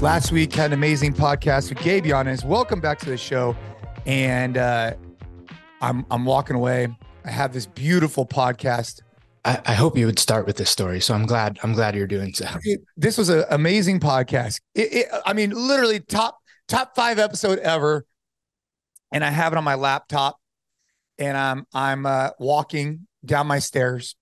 Last week had an amazing podcast with Gabe Yanes. Welcome back to the show. And uh, I'm I'm walking away. I have this beautiful podcast. I, I hope you would start with this story. So I'm glad I'm glad you're doing so. It- this was an amazing podcast. It, it, I mean, literally top top five episode ever. And I have it on my laptop, and I'm I'm uh, walking down my stairs,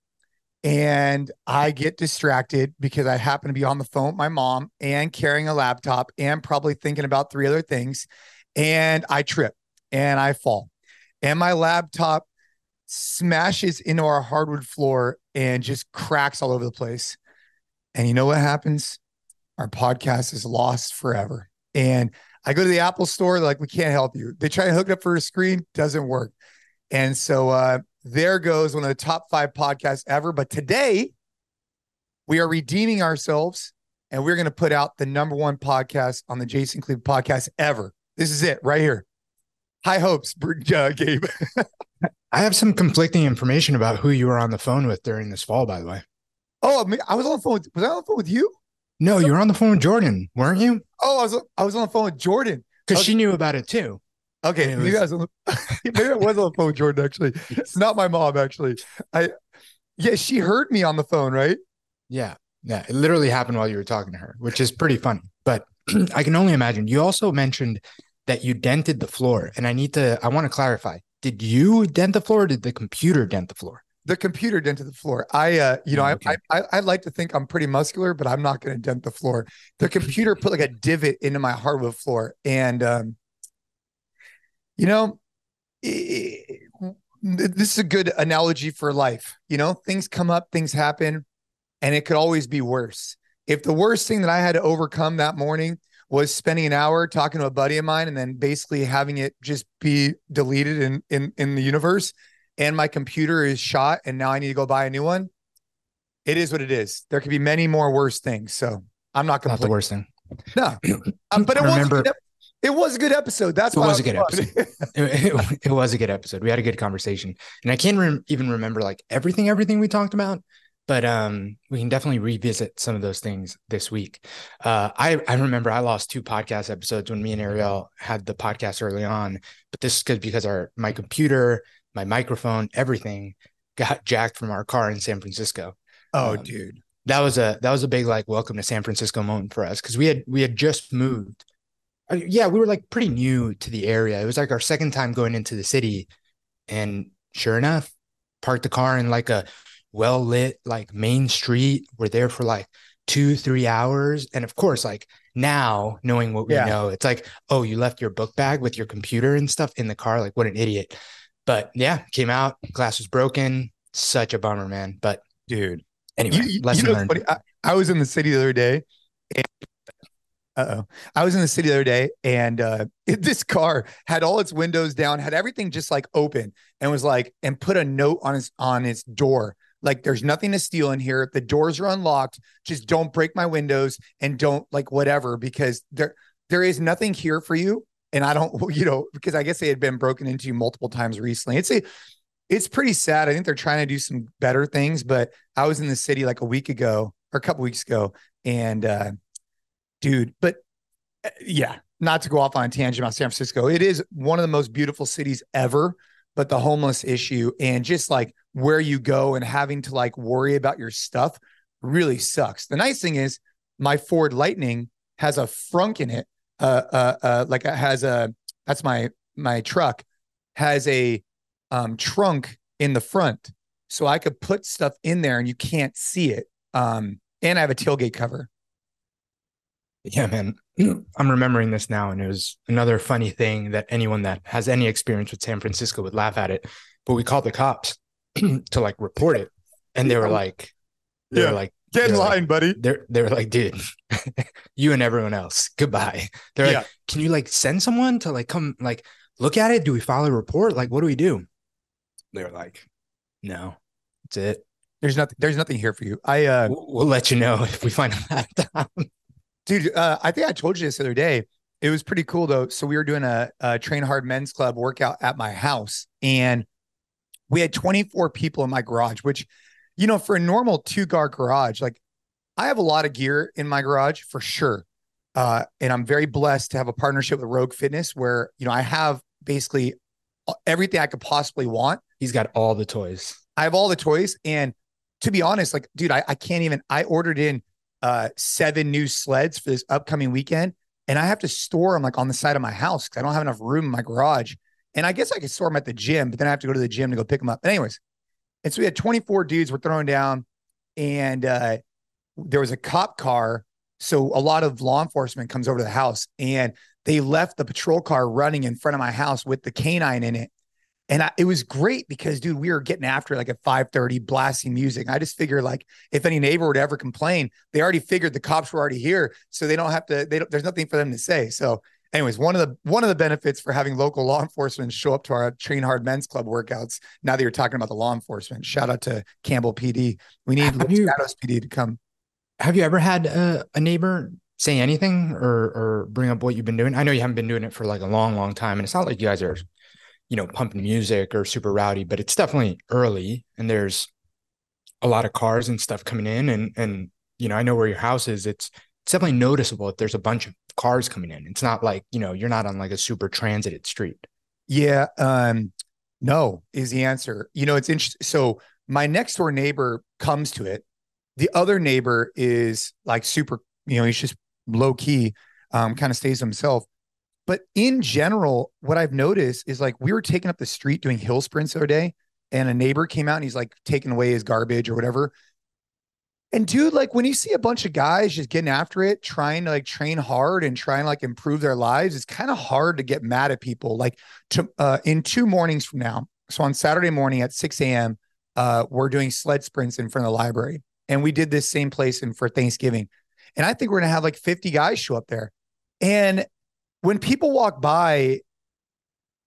and I get distracted because I happen to be on the phone with my mom and carrying a laptop and probably thinking about three other things, and I trip and I fall, and my laptop smashes into our hardwood floor and just cracks all over the place. And you know what happens? Our podcast is lost forever. And I go to the Apple store, like, we can't help you. They try to hook it up for a screen, doesn't work. And so uh, there goes one of the top five podcasts ever. But today, we are redeeming ourselves and we're going to put out the number one podcast on the Jason Khalipa podcast ever. This is it right here. High hopes, uh, Gabe. I have some conflicting information about who you were on the phone with during this fall, by the way. Oh, I mean, I was on the phone. With, was I on the phone with you? No, you were on the phone with Jordan, weren't you? Oh, I was. I was on the phone with Jordan. Because she knew about it too. Okay, maybe I was on the, maybe I was on the phone with Jordan. Actually, it's not my mom. Actually, I yeah, she heard me on the phone, right? Yeah. Yeah. It literally happened while you were talking to her, which is pretty funny. But I can only imagine. You also mentioned that you dented the floor. And I need to, I want to clarify. Did you dent the floor or did the computer dent the floor? The computer dented the floor. I, uh, you know, Oh, I, okay. I, I, I like to think I'm pretty muscular, but I'm not going to dent the floor. The computer put like a divot into my hardwood floor, and um, you know, i- this is a good analogy for life. You know, things come up, things happen, and it could always be worse. If the worst thing that I had to overcome that morning was spending an hour talking to a buddy of mine and then basically having it just be deleted in in in the universe, and my computer is shot, and now I need to go buy a new one. It is what it is. There could be many more worse things. So I'm not Not the worst thing. No, Um, but it was a remember- good ep- it was a good episode. That's It was a good fun. It, it- it was a good episode. We had a good conversation, and I can't rem- even remember like everything, everything we talked about. But um, we can definitely revisit some of those things this week. Uh, I I remember I lost two podcast episodes when me and Ariel had the podcast early on, but this is because our my computer, my microphone, everything got jacked from our car in San Francisco. oh, Um, dude. That was a that was a big like welcome to San Francisco moment for us because we had we had just moved. Yeah, we were like pretty new to the area. It was like our second time going into the city, and sure enough, parked the car in like a well lit like main street. We're there for like two three hours, and of course, like now knowing what we Yeah. know, it's like oh, you left your book bag with your computer and stuff in the car. Like what an idiot. But yeah, came out, glass was broken. Such a bummer, man. But Dude. anyway, You, you, lesson you know, funny? I, I was in the city the other day. Uh oh. I was in the city the other day and uh, it, this car had all its windows down, had everything just like open and was like, and put a note on its on its door. Like, there's nothing to steal in here. The doors are unlocked. Just don't break my windows and don't like whatever because there there is nothing here for you. And I don't, you know, because I guess they had been broken into multiple times recently. It's a it's pretty sad. I think they're trying to do some better things, but I was in the city like a week ago or a couple weeks ago, and uh, dude, but uh, yeah, not to go off on a tangent about San Francisco, it is one of the most beautiful cities ever. But the homeless issue and just like where you go and having to like worry about your stuff really sucks. The nice thing is my Ford Lightning has a frunk in it, uh, uh, uh, like it has a that's my my truck has a um, trunk in the front, so I could put stuff in there and you can't see it. Um, and I have a tailgate cover. Yeah, man. I'm remembering this now, and it was another funny thing that anyone that has any experience with San Francisco would laugh at it. But we called the cops to like report it, and they were like, they Yeah. were like, Get in They're like- buddy. they're they were like, dude, you and everyone else, goodbye. They're Yeah. like, can you like send someone to like come like look at it? Do we file a report? Like, what do we do? They were like, no, that's it. There's nothing. There's nothing here for you. I, uh, We'll, we'll let you know if we find a laptop. Dude. Uh, I think I told you this the other day. It was pretty cool though. So we were doing a, a Train Hard Men's Club workout at my house, and we had 24 people in my garage. Which, you know, for a normal two car garage, like I have a lot of gear in my garage for sure. Uh, and I'm very blessed to have a partnership with Rogue Fitness where, you know, I have basically everything I could possibly want. He's got all the toys. I have all the toys. And to be honest, like, dude, I, I can't even, I ordered in uh, seven new sleds for this upcoming weekend and I have to store them like on the side of my house because I don't have enough room in my garage. And I guess I could store them at the gym, but then I have to go to the gym to go pick them up. But anyways, and so we had 24 dudes were throwing down, and uh, there was a cop car. So a lot of law enforcement comes over to the house, and they left the patrol car running in front of my house with the canine in it. And I, it was great because, dude, we were getting after it like at 5:30, blasting music. I just figured, like, if any neighbor would ever complain, they already figured the cops were already here, so they don't have to. They don't, there's nothing for them to say. So, anyways, one of the one of the benefits for having local law enforcement show up to our Train Hard Men's Club workouts. Now that you're talking about the law enforcement, shout out to Campbell PD. We need Shadows PD to come. Have you ever had a, a neighbor say anything or or bring up what you've been doing? I know you haven't been doing it for like a long, long time, and it's not like you guys are you know, pumping music or super rowdy, but it's definitely early and there's a lot of cars and stuff coming in and and you know, I know where your house is. It's it's definitely noticeable if there's a bunch of cars coming in. It's not like, you know, you're not on like a super transited street. Yeah, um no is the answer. You know, it's interesting. So my next door neighbor comes to it. The other neighbor is like super, you know, he's just low key, um, kind of stays himself. But in general, what I've noticed is like we were taking up the street doing hill sprints the other day, and a neighbor came out and he's like taking away his garbage or whatever. And dude, like when you see a bunch of guys just getting after it, trying to like train hard and trying to like improve their lives, it's kind of hard to get mad at people. Like to uh, in two mornings from now, so on Saturday morning at 6 a.m., uh, we're doing sled sprints in front of the library. And we did this same place in for Thanksgiving. And I think we're gonna have like 50 guys show up there. And when people walk by,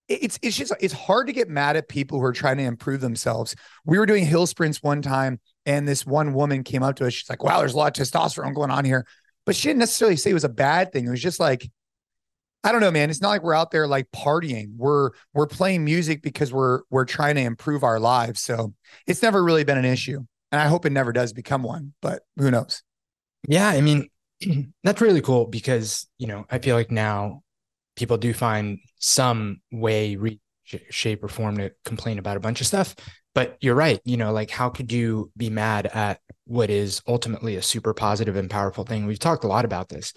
it's it's just it's hard to get mad at people who are trying to improve themselves. We were doing hill sprints one time, and this one woman came up to us. She's like, "Wow, there's a lot of testosterone going on here," but she didn't necessarily say it was a bad thing. It was just like, I don't know, man. It's not like we're out there like partying. We're we're playing music because we're we're trying to improve our lives. So it's never really been an issue, and I hope it never does become one. But who knows? Yeah, I mean, that's really cool because you know I feel like now people do find some way, re- shape, or form to complain about a bunch of stuff. But you're right. You know, like how could you be mad at what is ultimately a super positive and powerful thing? We've talked a lot about this.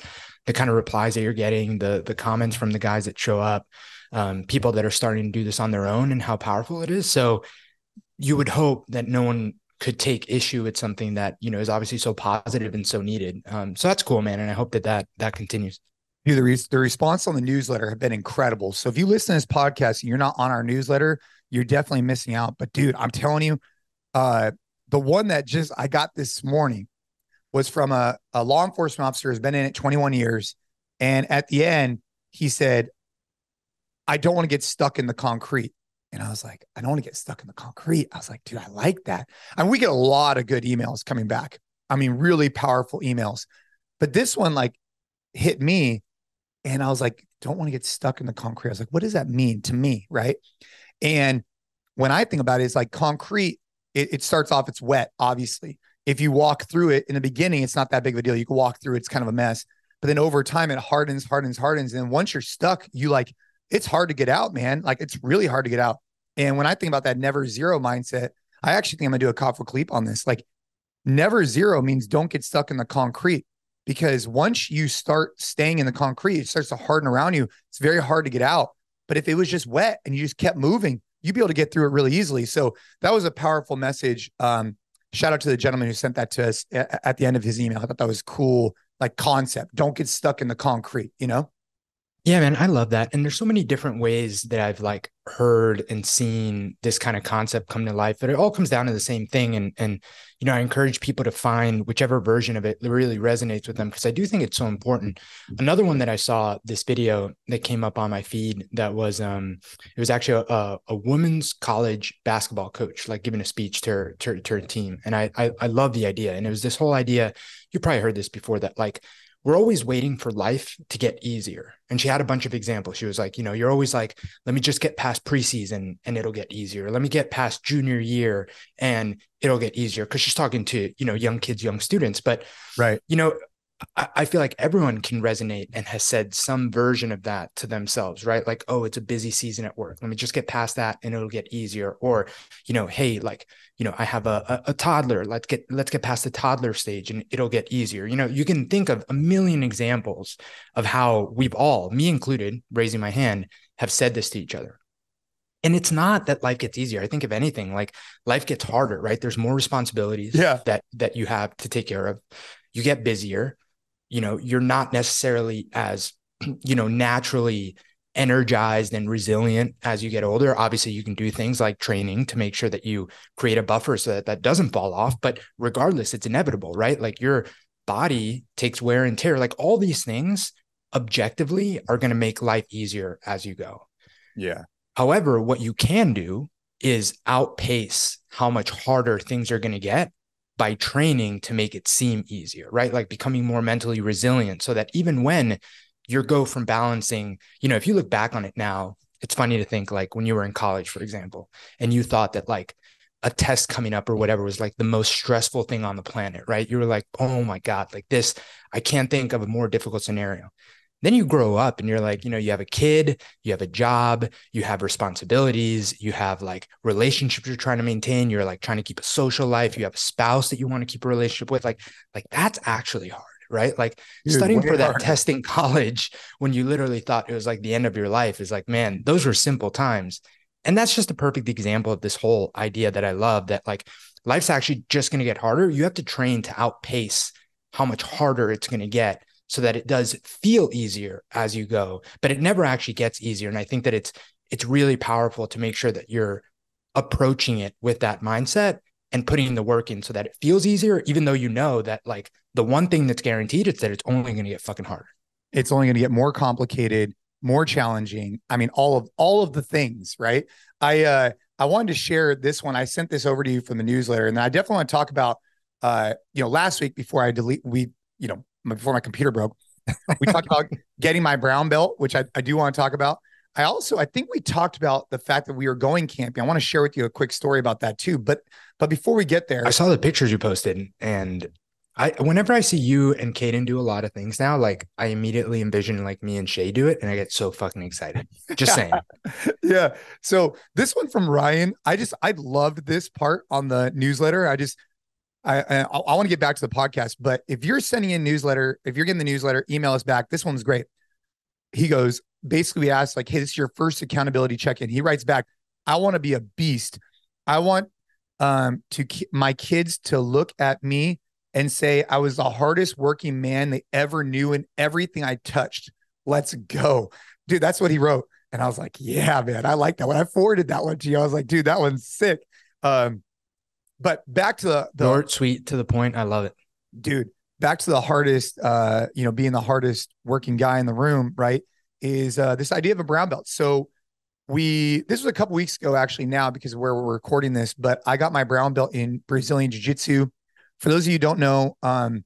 The kind of replies that you're getting, the the comments from the guys that show up, um, people that are starting to do this on their own, and how powerful it is. So you would hope that no one could take issue with something that you know is obviously so positive and so needed. Um, so that's cool, man, and I hope that that that continues. Dude, the, re- the response on the newsletter have been incredible. So if you listen to this podcast and you're not on our newsletter, you're definitely missing out. But dude, I'm telling you, uh, the one that just I got this morning was from a, a law enforcement officer who's been in it 21 years. And at the end, he said, I don't want to get stuck in the concrete. And I was like, I don't want to get stuck in the concrete. I was like, dude, I like that. And we get a lot of good emails coming back. I mean, really powerful emails. But this one, like, hit me. And I was like, don't want to get stuck in the concrete. I was like, what does that mean to me? Right. And when I think about it, it's like concrete, it, it starts off, it's wet, obviously. If you walk through it in the beginning, it's not that big of a deal. You can walk through it, it's kind of a mess. But then over time, it hardens, hardens, hardens. And once you're stuck, you like, it's hard to get out, man. Like it's really hard to get out. And when I think about that never zero mindset, I actually think I'm gonna do a Kafka Leap on this. Like never zero means don't get stuck in the concrete because once you start staying in the concrete, it starts to harden around you. It's very hard to get out. But if it was just wet and you just kept moving, you'd be able to get through it really easily. So that was a powerful message. Um, shout out to the gentleman who sent that to us at, at the end of his email. I thought that was cool, like concept. Don't get stuck in the concrete, you know? Yeah, man, I love that. And there's so many different ways that I've like heard and seen this kind of concept come to life, but it all comes down to the same thing. And and you know, I encourage people to find whichever version of it that really resonates with them because I do think it's so important. Another one that I saw this video that came up on my feed that was um it was actually a, a women's college basketball coach like giving a speech to her to, to her team. And I, I I love the idea. And it was this whole idea, you probably heard this before that like we're always waiting for life to get easier. And she had a bunch of examples. She was like, you know, you're always like, let me just get past preseason and it'll get easier. Let me get past junior year and it'll get easier. Cause she's talking to, you know, young kids, young students. But, right. You know, I, I feel like everyone can resonate and has said some version of that to themselves, right? Like, oh, it's a busy season at work. Let me just get past that and it'll get easier. Or, you know, hey, like, you know, I have a, a, a toddler. Let's get let's get past the toddler stage and it'll get easier. You know, you can think of a million examples of how we've all, me included, raising my hand, have said this to each other. And it's not that life gets easier. I think if anything, like life gets harder, right? There's more responsibilities yeah. that that you have to take care of. You get busier you know you're not necessarily as you know naturally energized and resilient as you get older. Obviously you can do things like training to make sure that you create a buffer so that that doesn't fall off. But regardless it's inevitable right? Like your body takes wear and tear. Like all these things objectively are going to make life easier as you go. Yeah. However what you can do is outpace how much harder things are going to get by training to make it seem easier, right? Like becoming more mentally resilient so that even when you go from balancing, you know, if you look back on it now, it's funny to think like when you were in college, for example, and you thought that like a test coming up or whatever was like the most stressful thing on the planet, right? You were like, oh my God, like this, I can't think of a more difficult scenario. Then you grow up and you're like, you know, you have a kid, you have a job, you have responsibilities, you have like relationships you're trying to maintain, you're like trying to keep a social life, you have a spouse that you want to keep a relationship with. Like, like that's actually hard, right? Like Dude, studying for that hard. test in college when you literally thought it was like the end of your life is like, man, those were simple times. And that's just a perfect example of this whole idea that I love that like life's actually just going to get harder. You have to train to outpace how much harder it's going to get so that it does feel easier as you go, but it never actually gets easier. And I think that it's it's really powerful to make sure that you're approaching it with that mindset and putting the work in so that it feels easier, even though you know that like the one thing that's guaranteed is that it's only going to get fucking harder. It's only going to get more complicated, more challenging. I mean, all of all of the things, right? I uh I wanted to share this one. I sent this over to you from the newsletter, and I definitely want to talk about uh, you know, last week before I delete we, you know, before my computer broke. We talked about getting my brown belt, which I, I do want to talk about. I also I think we talked about the fact that we were going camping. I want to share with you a quick story about that too. But but before we get there, I saw the pictures you posted, and I whenever I see you and Caden do a lot of things now, like I immediately envision like me and Shay do it, and I get so fucking excited. Just saying. yeah. So this one from Ryan, I just I loved this part on the newsletter. I just I, I, I want to get back to the podcast, but if you're sending in newsletter, if you're getting the newsletter, email us back. This one's great. He goes, basically, we asked like, "Hey, this is your first accountability check-in." He writes back, "I want to be a beast. I want um to my kids to look at me and say I was the hardest working man they ever knew in everything I touched. Let's go, dude." That's what he wrote, and I was like, "Yeah, man, I like that." When I forwarded that one to you, I was like, "Dude, that one's sick." Um, but back to the, the short, sweet, to the point. I love it, dude. Back to the hardest, uh, you know, being the hardest working guy in the room, right? Is uh, this idea of a brown belt. So we this was a couple weeks ago actually now because of where we're recording this, but I got my brown belt in Brazilian Jiu-Jitsu. For those of you who don't know, um,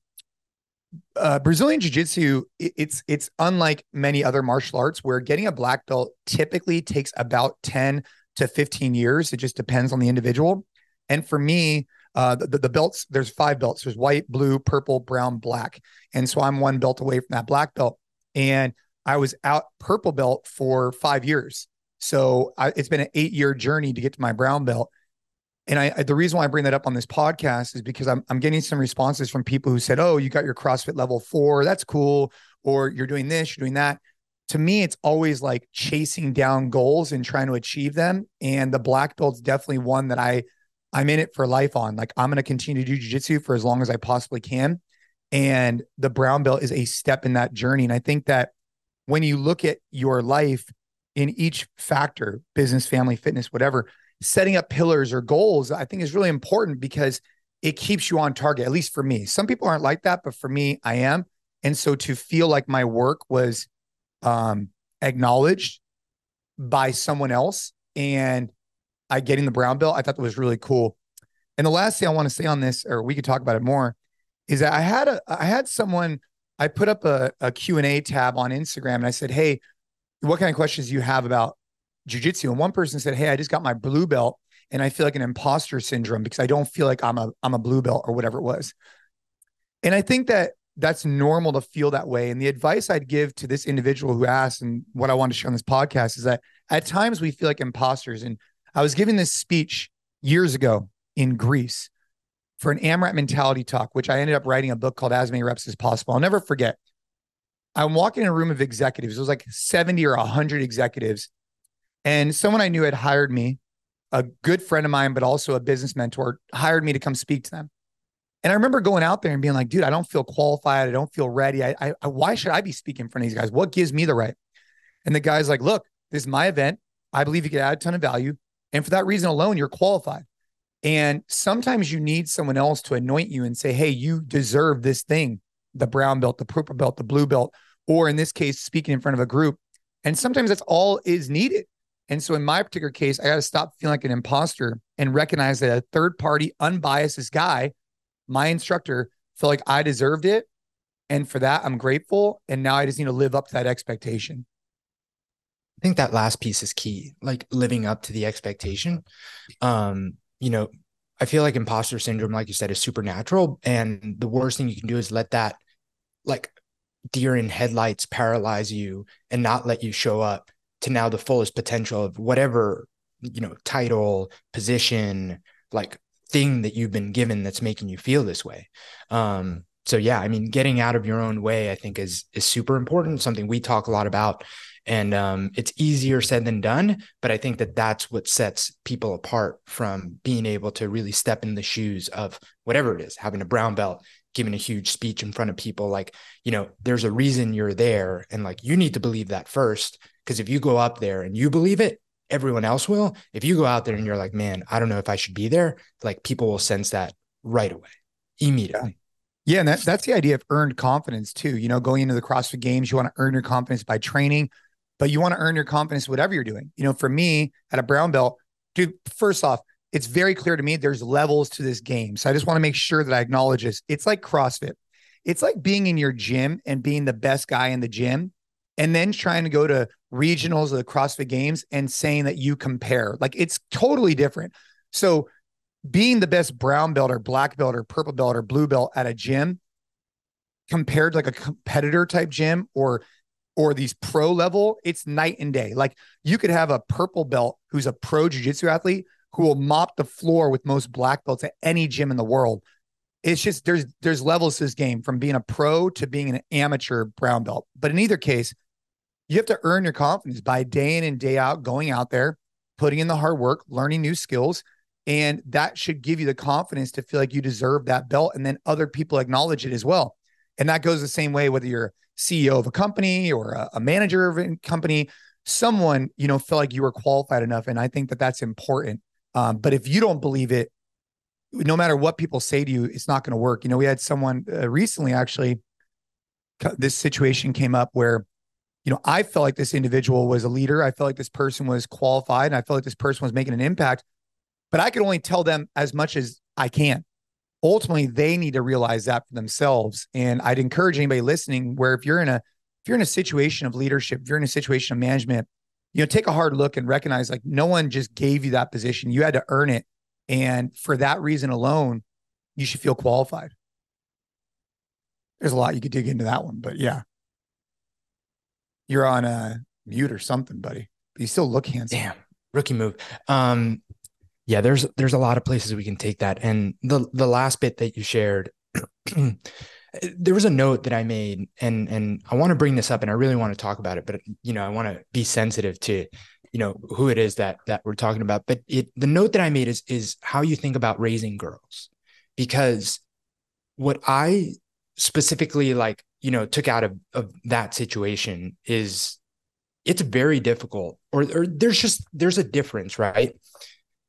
uh, Brazilian Jiu-Jitsu it, it's it's unlike many other martial arts where getting a black belt typically takes about 10 to 15 years. It just depends on the individual. And for me, uh, the, the belts, there's five belts. There's white, blue, purple, brown, black. And so I'm one belt away from that black belt. And I was out purple belt for five years. So I, it's been an eight year journey to get to my brown belt. And I, the reason why I bring that up on this podcast is because I'm, I'm getting some responses from people who said, Oh, you got your CrossFit level four. That's cool. Or you're doing this, you're doing that. To me, it's always like chasing down goals and trying to achieve them. And the black belt's definitely one that I I'm in it for life on. Like I'm going to continue to do jujitsu for as long as I possibly can. And the brown belt is a step in that journey. And I think that when you look at your life in each factor, business, family, fitness, whatever, setting up pillars or goals, I think is really important because it keeps you on target, at least for me. Some people aren't like that, but for me, I am. And so to feel like my work was um, acknowledged by someone else and I getting the brown belt, I thought that was really cool. And the last thing I want to say on this, or we could talk about it more, is that I had a I had someone I put up a, a Q&A tab on Instagram and I said, Hey, what kind of questions do you have about jujitsu? And one person said, Hey, I just got my blue belt and I feel like an imposter syndrome because I don't feel like I'm a I'm a blue belt or whatever it was. And I think that that's normal to feel that way. And the advice I'd give to this individual who asked, and what I want to share on this podcast is that at times we feel like imposters. And I was giving this speech years ago in Greece for an AMRAP mentality talk, which I ended up writing a book called As Many Reps as Possible. I'll never forget. I'm walking in a room of executives. It was like 70 or 100 executives. And someone I knew had hired me, a good friend of mine, but also a business mentor, hired me to come speak to them. And I remember going out there and being like, dude, I don't feel qualified. I don't feel ready. I, I, why should I be speaking in front of these guys? What gives me the right? And the guy's like, look, this is my event. I believe you could add a ton of value. And for that reason alone, you're qualified. And sometimes you need someone else to anoint you and say, hey, you deserve this thing the brown belt, the purple belt, the blue belt, or in this case, speaking in front of a group. And sometimes that's all is needed. And so in my particular case, I got to stop feeling like an imposter and recognize that a third party, unbiased guy, my instructor, felt like I deserved it. And for that, I'm grateful. And now I just need to live up to that expectation. I think that last piece is key, like living up to the expectation. Um, you know, I feel like imposter syndrome, like you said, is supernatural. And the worst thing you can do is let that like deer in headlights paralyze you and not let you show up to now the fullest potential of whatever, you know, title, position, like thing that you've been given that's making you feel this way. Um, so yeah, I mean, getting out of your own way, I think is is super important. Something we talk a lot about. And um, it's easier said than done but i think that that's what sets people apart from being able to really step in the shoes of whatever it is having a brown belt giving a huge speech in front of people. Like you know there's a reason you're there and like you need to believe that first because if you go up there and you believe it everyone else will. If you go out there and you're like man i don't know if i should be there like people will sense that right away immediately yeah, and that, that's the idea of earned confidence too. You know, going into the CrossFit Games, you want to earn your confidence by training, but you want to earn your confidence whatever you're doing. You know, for me at a brown belt, dude, first off, it's very clear to me there's levels to this game. So I just want to make sure that I acknowledge this. It's like CrossFit. It's like being in your gym and being the best guy in the gym and then trying to go to regionals of the CrossFit games and saying that you compare. Like it's totally different. So being the best brown belt or black belt or purple belt or blue belt at a gym compared to like a competitor type gym or or these pro level, it's night and day. Like you could have a purple belt who's a pro jiu-jitsu athlete who will mop the floor with most black belts at any gym in the world. It's just there's there's levels to this game from being a pro to being an amateur brown belt. But in either case, you have to earn your confidence by day in and day out going out there, putting in the hard work, learning new skills, and that should give you the confidence to feel like you deserve that belt and then other people acknowledge it as well. And that goes the same way whether you're CEO of a company or a, a manager of a company, someone, you know, feel like you were qualified enough. And I think that that's important. Um, but if you don't believe it, no matter what people say to you, it's not going to work. You know, we had someone uh, recently actually, this situation came up where, you know, I felt like this individual was a leader. I felt like this person was qualified and I felt like this person was making an impact, but I can only tell them as much as I can ultimately they need to realize that for themselves. And I'd encourage anybody listening where if you're in a if you're in a situation of leadership, if you're in a situation of management, you know, take a hard look and recognize like no one just gave you that position. You had to earn it. And for that reason alone, you should feel qualified. There's a lot you could dig into that one, but yeah. You're on a mute or something, buddy. But you still look handsome. Damn, rookie move. Um, yeah there's there's a lot of places we can take that. And the the last bit that you shared there was a note that i made and and i want to bring this up and i really want to talk about it but you know i want to be sensitive to you know who it is that that we're talking about. But it the note that i made is is how you think about raising girls. Because what i specifically like you know took out of, of that situation is it's very difficult or, or there's just there's a difference right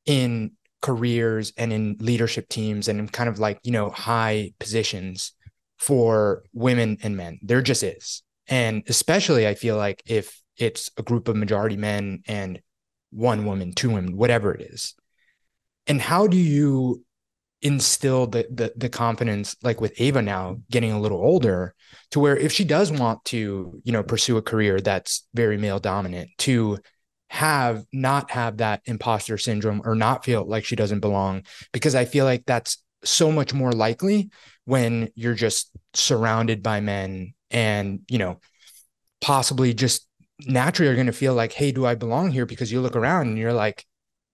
in careers and in leadership teams and in kind of like, you know, high positions for women and men. There just is. And especially, I feel like if it's a group of majority men and one woman, two women, whatever it is. And how do you instill the, the the confidence like with Ava now getting a little older to where if she does want to, you know, pursue a career that's very male dominant to have not have that imposter syndrome or not feel like she doesn't belong because I feel like that's so much more likely when you're just surrounded by men and, you know, possibly just naturally are going to feel like, hey, do I belong here? Because you look around and you're like,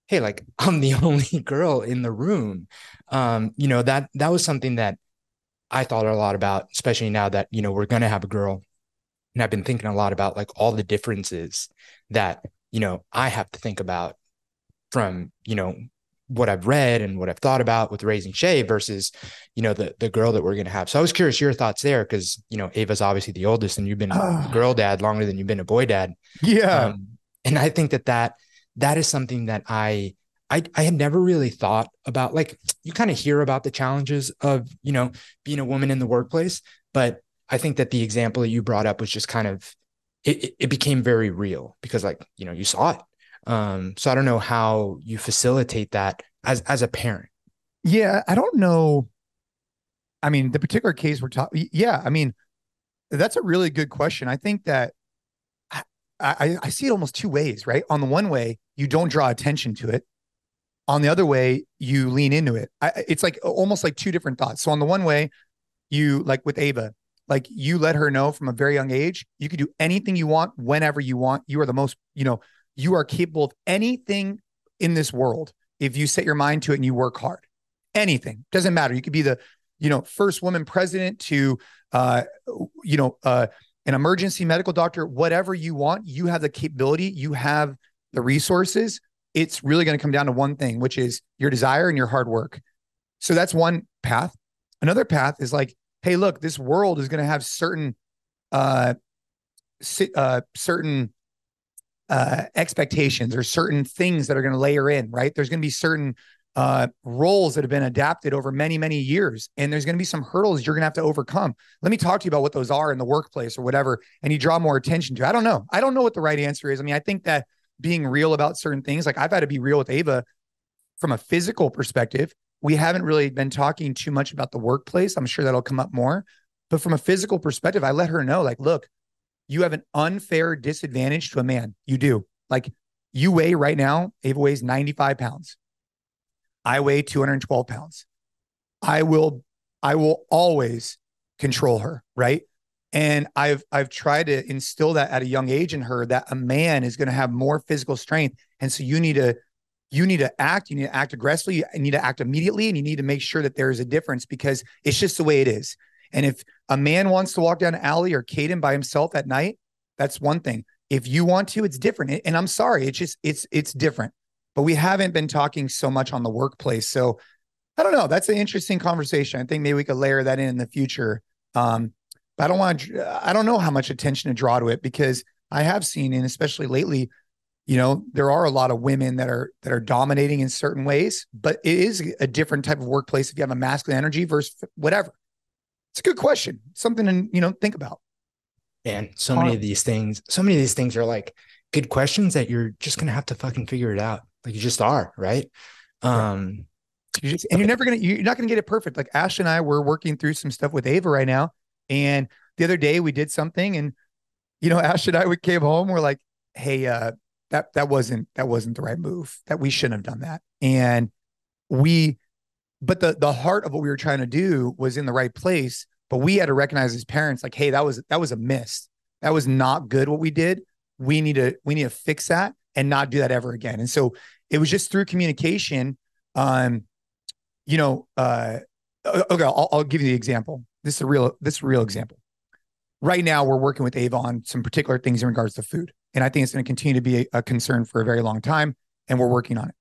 hey, like I'm the only girl in the room. Um, you know, that that was something that I thought a lot about, especially now that, you know, we're gonna have a girl. And I've been thinking a lot about like all the differences that, you know, I have to think about from, you know, what I've read and what I've thought about with raising Shay versus, you know, the the girl that we're gonna have. So I was curious your thoughts there because you know Ava's obviously the oldest and you've been a girl dad longer than you've been a boy dad. Yeah, um, and I think that that that is something that I I I had never really thought about. Like you kind of hear about the challenges of you know being a woman in the workplace, but I think that the example that you brought up was just kind of it, it became very real because like you know you saw it um, so I don't know how you facilitate that as as a parent. Yeah, I don't know. I mean, the particular case we're talking. Yeah, I mean, that's a really good question. I think that I, I, I see it almost two ways, right? On the one way, you don't draw attention to it. On the other way, you lean into it. I, it's like almost like two different thoughts. So on the one way, you like with Ava, like you let her know from a very young age, you can do anything you want whenever you want. You are the most, you know, you are capable of anything in this world if you set your mind to it and you work hard. Anything doesn't matter. You could be the, you know, first woman president to, uh, you know, uh, an emergency medical doctor, whatever you want, you have the capability, you have the resources. It's really going to come down to one thing, which is your desire and your hard work. So that's one path. Another path is like, hey, look, this world is going to have certain, uh, uh, certain uh, expectations or certain things that are going to layer in, right? There's going to be certain uh, roles that have been adapted over many, many years. And there's going to be some hurdles you're going to have to overcome. Let me talk to you about what those are in the workplace or whatever. And you draw more attention to. I don't know. I don't know what the right answer is. I mean, I think that being real about certain things, like I've had to be real with Ava from a physical perspective. We haven't really been talking too much about the workplace. I'm sure that'll come up more. But from a physical perspective, I let her know, like, look, you have an unfair disadvantage to a man. You do. Like you weigh right now, Ava weighs 95 pounds. I weigh 212 pounds. I will, I will always control her, right? And I've I've tried to instill that at a young age in her that a man is going to have more physical strength. And so you need to you need to act, you need to act aggressively, you need to act immediately, and you need to make sure that there is a difference because it's just the way it is. And if a man wants to walk down an alley or Caden by himself at night, that's one thing. If you want to, it's different. And I'm sorry, it's just it's it's different. But we haven't been talking so much on the workplace. So I don't know. That's an interesting conversation. I think maybe we could layer that in in the future. Um, but I don't want. I don't know how much attention to draw to it because I have seen, and especially lately, you know, there are a lot of women that are that are dominating in certain ways. But it is a different type of workplace if you have a masculine energy versus whatever. It's a good question. Something to, you know, think about. And so many of these things, so many of these things are like good questions that you're just gonna have to fucking figure it out. Like you just are, right? Um you just, and you're never gonna you're not gonna get it perfect. Like Ash and I were working through some stuff with Ava right now. And the other day we did something and you know, Ash and I we came home, we're like, hey, uh, that that wasn't that wasn't the right move. That we shouldn't have done that. And we but the the heart of what we were trying to do was in the right place but we had to recognize as parents like hey that was that was a miss. That was not good what we did. We need to we need to fix that and not do that ever again. And so it was just through communication um you know uh okay I'll, I'll give you the example. This is a real this is a real example. Right now we're working with Ava on some particular things in regards to food and i think it's going to continue to be a, a concern for a very long time and we're working on it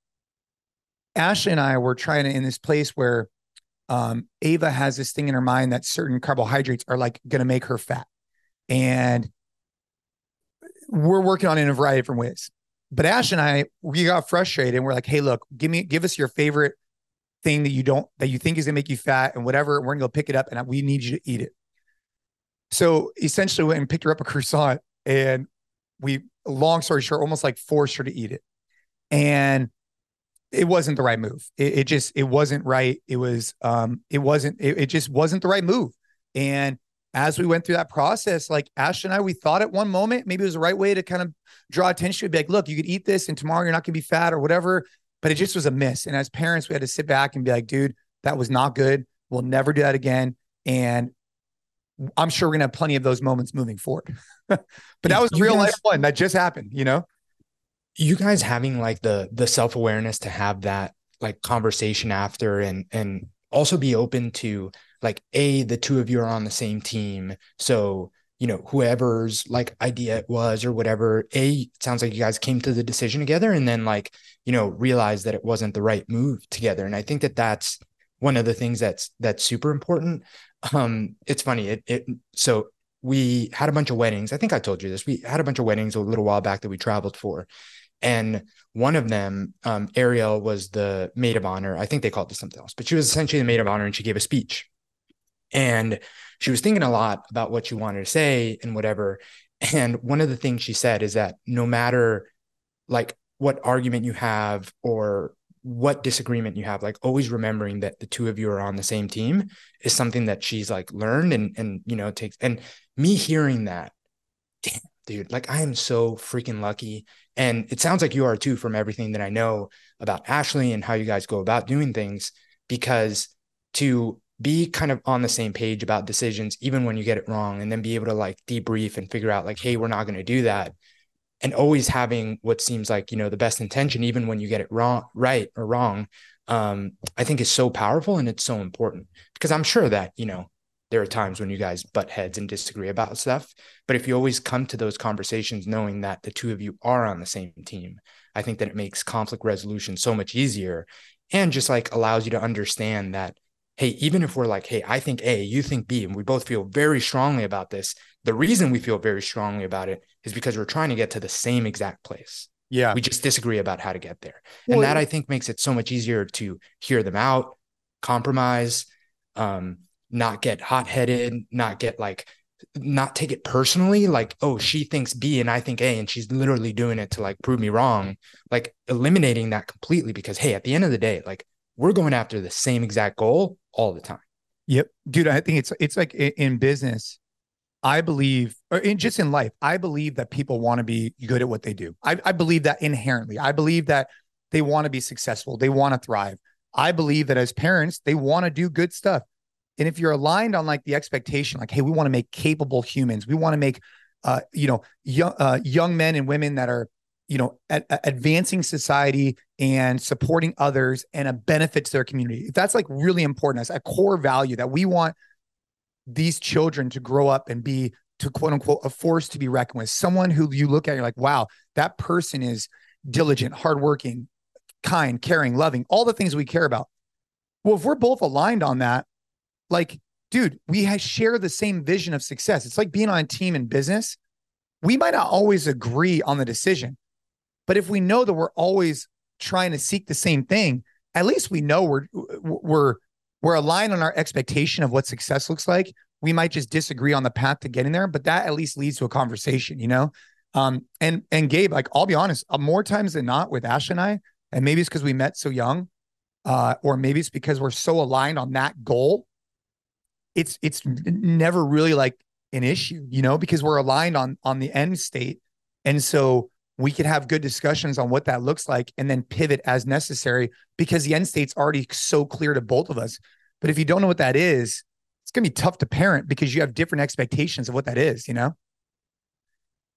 Ashley and I were trying to in this place where um, Ava has this thing in her mind that certain carbohydrates are like going to make her fat, and we're working on it in a variety of different ways. But Ash and I, we got frustrated, and we're like, "Hey, look, give me, give us your favorite thing that you don't that you think is gonna make you fat, and whatever. We're gonna go pick it up, and we need you to eat it." So essentially, went and picked her up a croissant, and we, long story short, almost like forced her to eat it, and it wasn't the right move. It, it, just it wasn't right. It was um it wasn't it, it, just wasn't the right move. And as we went through that process, like Ash and I, we thought at one moment maybe it was the right way to kind of draw attention. Be like, look, you could eat this, and tomorrow you're not gonna be fat or whatever. But it just was a miss. And as parents, we had to sit back and be like, dude, That was not good. We'll never do that again. And I'm sure we're gonna have plenty of those moments moving forward. but that was real guys, life one that just happened, you know? You guys having like the the self-awareness to have that like conversation after and and also be open to like a the two of you are on the same team. So you know whoever's like idea it was or whatever a sounds like you guys came to the decision together and then like you know realized that it wasn't the right move together and i think that that's one of the things that's that's super important um it's funny it, it so we had a bunch of weddings. I think i told you this. We had a bunch of weddings a little while back that we traveled for. And one of them um ariel was the maid of honor. I think they called it something else but she was essentially the maid of honor and she gave a speech. And she was thinking a lot about what she wanted to say and whatever. And one of the things she said is that no matter like what argument you have or what disagreement you have, like always remembering that the two of you are on the same team is something that she's like learned and and you know takes and me hearing that, damn, dude, like I am so freaking lucky. And it sounds like you are too from everything that I know about Ashley and how you guys go about doing things because to be kind of on the same page about decisions even when you get it wrong and then be able to like debrief and figure out like hey we're not going to do that and always having what seems like you know the best intention even when you get it wrong right or wrong um i think is so powerful and it's so important. Because i'm sure that you know there are times when you guys butt heads and disagree about stuff but if you always come to those conversations knowing that the two of you are on the same team i think that it makes conflict resolution so much easier and just like allows you to understand that hey, even if we're like, hey, I think A, you think B, and we both feel very strongly about this, the reason we feel very strongly about it is because we're trying to get to the same exact place. Yeah. We just disagree about how to get there. Well, and that I think makes it so much easier to hear them out, compromise, um, not get hot headed, not get like, not take it personally, like, oh, she thinks B and I think A, and she's literally doing it to like prove me wrong, like eliminating that completely because, hey, at the end of the day, like we're going after the same exact goal all the time. Yep, dude. I think it's it's like in business. I believe, or in just in life, I believe that people want to be good at what they do. I, I believe that inherently. I believe that they want to be successful. They want to thrive. I believe that as parents, they want to do good stuff. And if you're aligned on like the expectation, like, hey, we want to make capable humans, we want to make, uh, you know, young uh, young men and women that are you know, advancing society and supporting others and a benefit to their community. That's like really important as a core value that we want these children to grow up and be to quote unquote a force to be reckoned with. Someone who you look at, you're like, wow, that person is diligent, hardworking, kind, caring, loving, all the things we care about. Well, if we're both aligned on that, like, dude, we share the same vision of success. It's like being on a team in business. We might not always agree on the decision, but if we know that we're always trying to seek the same thing, at least we know we're we're we're aligned on our expectation of what success looks like. We might just disagree on the path to getting there, but that at least leads to a conversation, you know. Um, and and Gabe, like I'll be honest, uh, more times than not with Ash and I, and maybe it's because we met so young, uh, or maybe it's because we're so aligned on that goal. It's it's never really like an issue, you know, because we're aligned on on the end state, and so we could have good discussions on what that looks like and then pivot as necessary because the end state's already so clear to both of us. But if you don't know what that is, it's going to be tough to parent because you have different expectations of what that is, you know?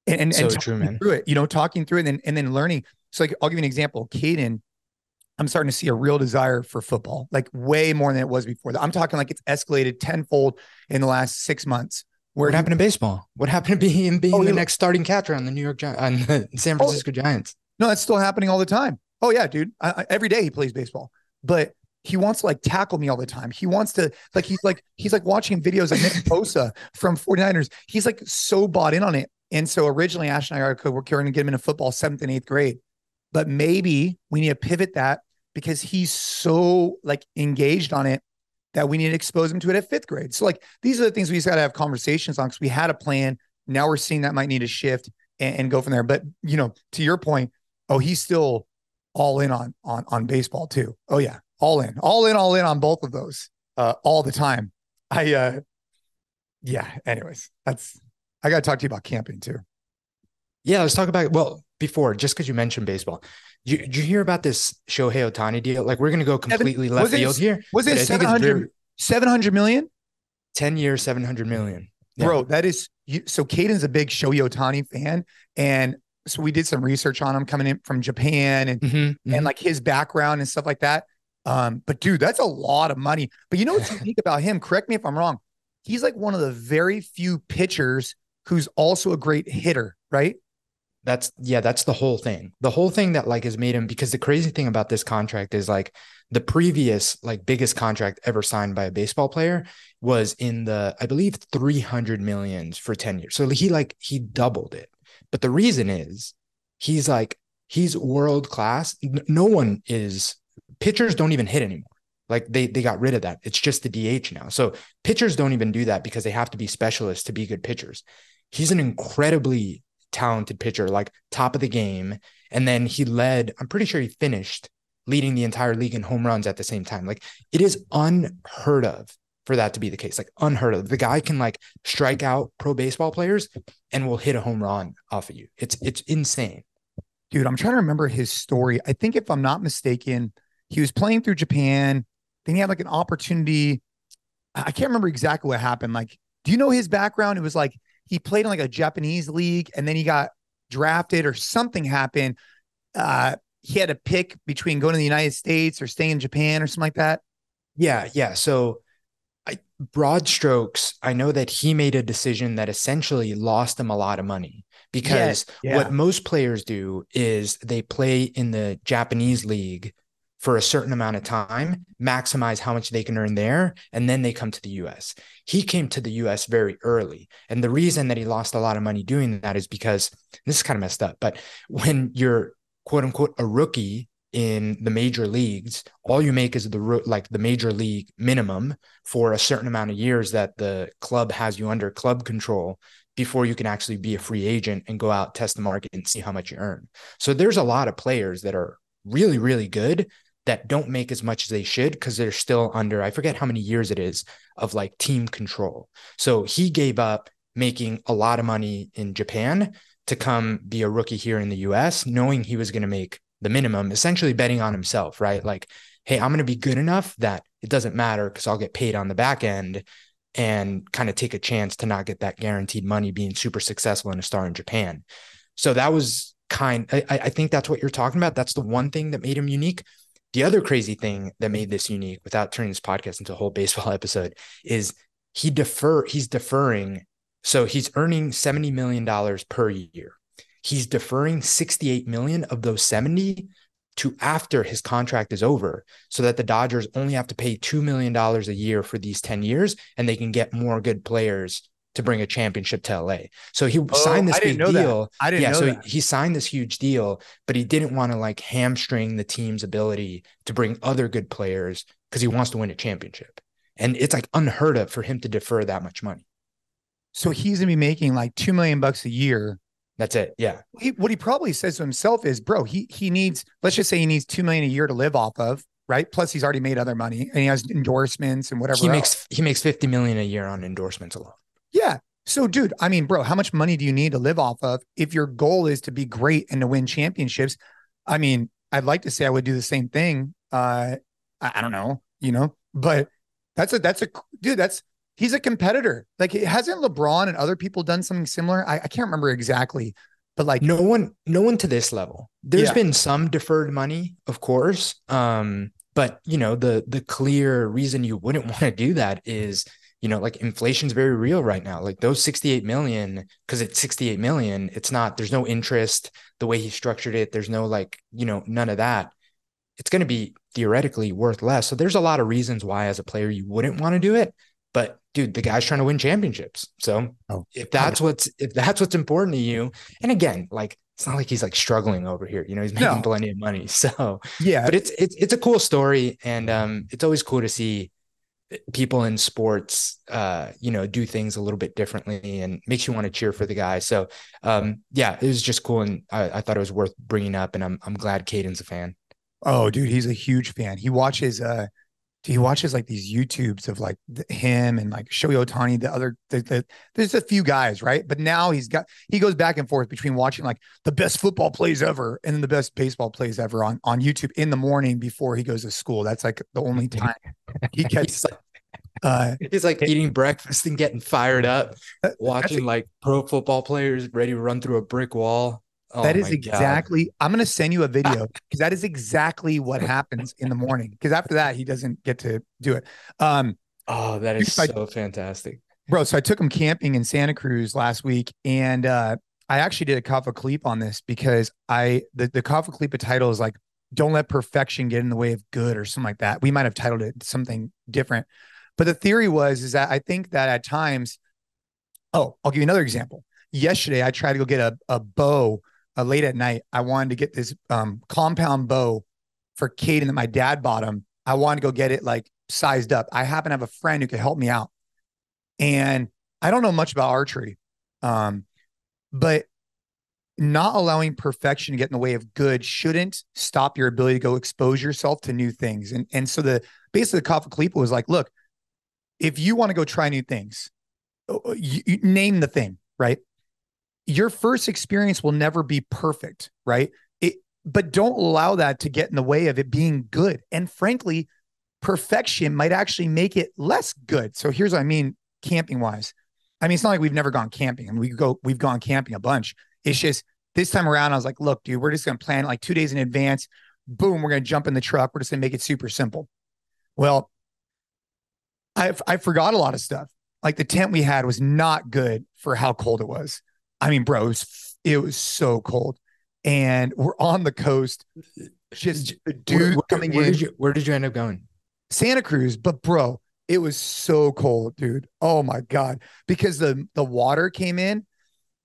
And, and, so and true, man. through it, you know, talking through it and, then and then learning. So like, I'll give you an example. Caden, I'm starting to see a real desire for football, like way more than it was before. I'm talking like it's escalated tenfold in the last six months. Where what happened in baseball? What happened to being being oh, the next starting catcher on the New York Gi- on the San oh. Francisco oh, Giants? No, that's still happening all the time. Oh yeah, dude. I, I, every day he plays baseball, but he wants to like tackle me all the time. He wants to like he's like he's like watching videos of Nick Bosa from 49ers. He's like so bought in on it. And so originally Ash and I are we're going to get him into football seventh and eighth grade. But maybe we need to pivot that because he's so like engaged on it that we need to expose them to it at fifth grade. So like these are the things we just got to have conversations on because we had a plan. Now we're seeing that might need to shift and, and, go from there. But you know, to your point, oh, he's still all in on on on baseball too. Oh yeah, all in, all in, all in on both of those uh, all the time. I uh, yeah. Anyways, that's I got to talk to you about camping too. Yeah, let's talk about well, before, just because you mentioned baseball, you, did you hear about this Shohei Ohtani deal? Like we're going to go completely Seven- left was it- field here. Was it I think it's 700, very- 700 million? 10 years, 700 million. Yeah. Bro, that is you, so Caden's a big Shohei Ohtani fan. And so we did some research on him coming in from Japan and Mhm, mhm. and like his background and stuff like that. Um, but dude, that's a lot of money. But you know what's unique about him? Correct me if I'm wrong. He's like one of the very few pitchers who's also a great hitter, right? That's yeah, that's the whole thing. The whole thing that like has made him because the crazy thing about this contract is like the previous like biggest contract ever signed by a baseball player was in the I believe 300 millions for 10 years. So he like he doubled it. But the reason is he's like he's world class. No one is pitchers don't even hit anymore. Like they they got rid of that. It's just the DH now. So pitchers don't even do that because they have to be specialists to be good pitchers. He's an incredibly talented pitcher, like top of the game. And then he led, I'm pretty sure he finished leading the entire league in home runs at the same time. Like it is unheard of for that to be the case. Like unheard of. The guy can like strike out pro baseball players and will hit a home run off of you. It's it's insane. Dude, I'm trying to remember his story. I think if I'm not mistaken, he was playing through Japan. Then he had like an opportunity. I can't remember exactly what happened. Like, do you know his background? It was like he played in like a Japanese league and then he got drafted or something happened. Uh, he had a pick between going to the United States or staying in Japan or something like that. Yeah, yeah. So I broad strokes, I know that he made a decision that essentially lost him a lot of money because yeah. what most players do is they play in the Japanese league for a certain amount of time, maximize how much they can earn there, and then they come to the US. He came to the US very early. And the reason that he lost a lot of money doing that is because this is kind of messed up, but when you're quote unquote a rookie in the major leagues, all you make is the like the major league minimum for a certain amount of years that the club has you under club control before you can actually be a free agent and go out test the market and see how much you earn. So there's a lot of players that are really really good that don't make as much as they should because they're still under I forget how many years it is of like team control. So he gave up making a lot of money in Japan to come be a rookie here in the US knowing he was going to make the minimum essentially betting on himself, right? Like hey, I'm going to be good enough that it doesn't matter cuz I'll get paid on the back end and kind of take a chance to not get that guaranteed money being super successful and a star in Japan. So that was kind I, I think that's what you're talking about. That's the one thing that made him unique. The other crazy thing that made this unique without turning this podcast into a whole baseball episode is he defer he's deferring so he's earning 70 million dollars per year. He's deferring 68 million of those 70 to after his contract is over so that the Dodgers only have to pay 2 million dollars a year for these 10 years and they can get more good players to bring a championship to LA. So he oh, signed this Oh, I didn't big know that. I didn't yeah, know so that. he signed this huge deal, but he didn't want to like hamstring the team's ability to bring other good players because he wants to win a championship. And it's like unheard of for him to defer that much money. So he's gonna be making like two million bucks a year. That's it. Yeah. He, what he probably says to himself is, bro, he he needs, let's just say he needs two million a year to live off of, right? Plus he's already made other money and he has endorsements and whatever. He else. makes he makes 50 million a year on endorsements alone. Yeah. So, dude, I mean, bro, how much money do you need to live off of if your goal is to be great and to win championships? I mean, I'd like to say I would do the same thing. Uh, I, I don't know, you know, but that's a that's a dude. That's he's a competitor. Like, hasn't LeBron and other people done something similar? I, I can't remember exactly, but like, no one no one to this level There's Yeah. been some deferred money of course um but you know the the clear reason you wouldn't want to do that is you know like inflation's very real right now. Like those 68 million because it's 68 million it's not there's no interest the way he structured it there's no like you know none of that. It's going to be theoretically worth less. So there's a lot of reasons why as a player you wouldn't want to do it. But dude the guy's trying to win championships. So Oh. if that's what's if that's what's important to you and again like it's not like he's like struggling over here you know he's making No. plenty of money. So yeah, but it's it's it's a cool story and um it's always cool to see people in sports uh you know do things a little bit differently and makes you want to cheer for the guy so um yeah it was just cool and I, I thought it was worth bringing up and I'm I'm glad Caden's a fan Oh, dude, he's a huge fan. He watches uh he watches like these YouTubes of like the, him and like Shohei Ohtani, the other, the, the, there's a few guys, right? But now he's got, he goes back and forth between watching like the best football plays ever and the best baseball plays ever on, on YouTube in the morning before he goes to school. That's like the only time he gets. like, uh, he's like eating breakfast and getting fired up, watching like pro football players ready to run through a brick wall. Oh that is exactly. God. I'm going to send you a video because that is exactly what happens in the morning. Because after that, he doesn't get to do it. Um, oh, that is so fantastic, bro. So I took him camping in Santa Cruz last week, and uh, I actually did a Kaffa Kleep on this because I the the Kaffa Kleep title is like "Don't let perfection get in the way of good" or something like that. We might have titled it something different, but the theory was is that I think that at times. Oh, I'll give you another example. Yesterday, I tried to go get a, a bow uh, late at night, I wanted to get this um, compound bow for Caden that my dad bought him. I wanted to go get it like sized up. I happen to have a friend who could help me out. And I don't know much about archery, um, but not allowing perfection to get in the way of good shouldn't stop your ability to go expose yourself to new things. And and so the basically the Kaffa Kleepa was like, look, if you want to go try new things, uh, you, you name the thing, right? Your first experience will never be perfect, right? It, but don't allow that to get in the way of it being good. And frankly, perfection might actually make it less good. So here's what I mean camping wise. I mean, it's not like we've never gone camping. I mean, we go, we've gone camping a bunch. It's just this time around, I was like, look, dude, we're just going to plan like two days in advance. Boom, we're going to jump in the truck. We're just going to make it super simple. Well, I I forgot a lot of stuff. Like the tent we had was not good for how cold it was. I mean, bro, it was, it was so cold. And we're on the coast. Just dude where, where, coming where in. Did you, where did you end up going? Santa Cruz, but bro, it was so cold, dude. Oh my god, because the the water came in,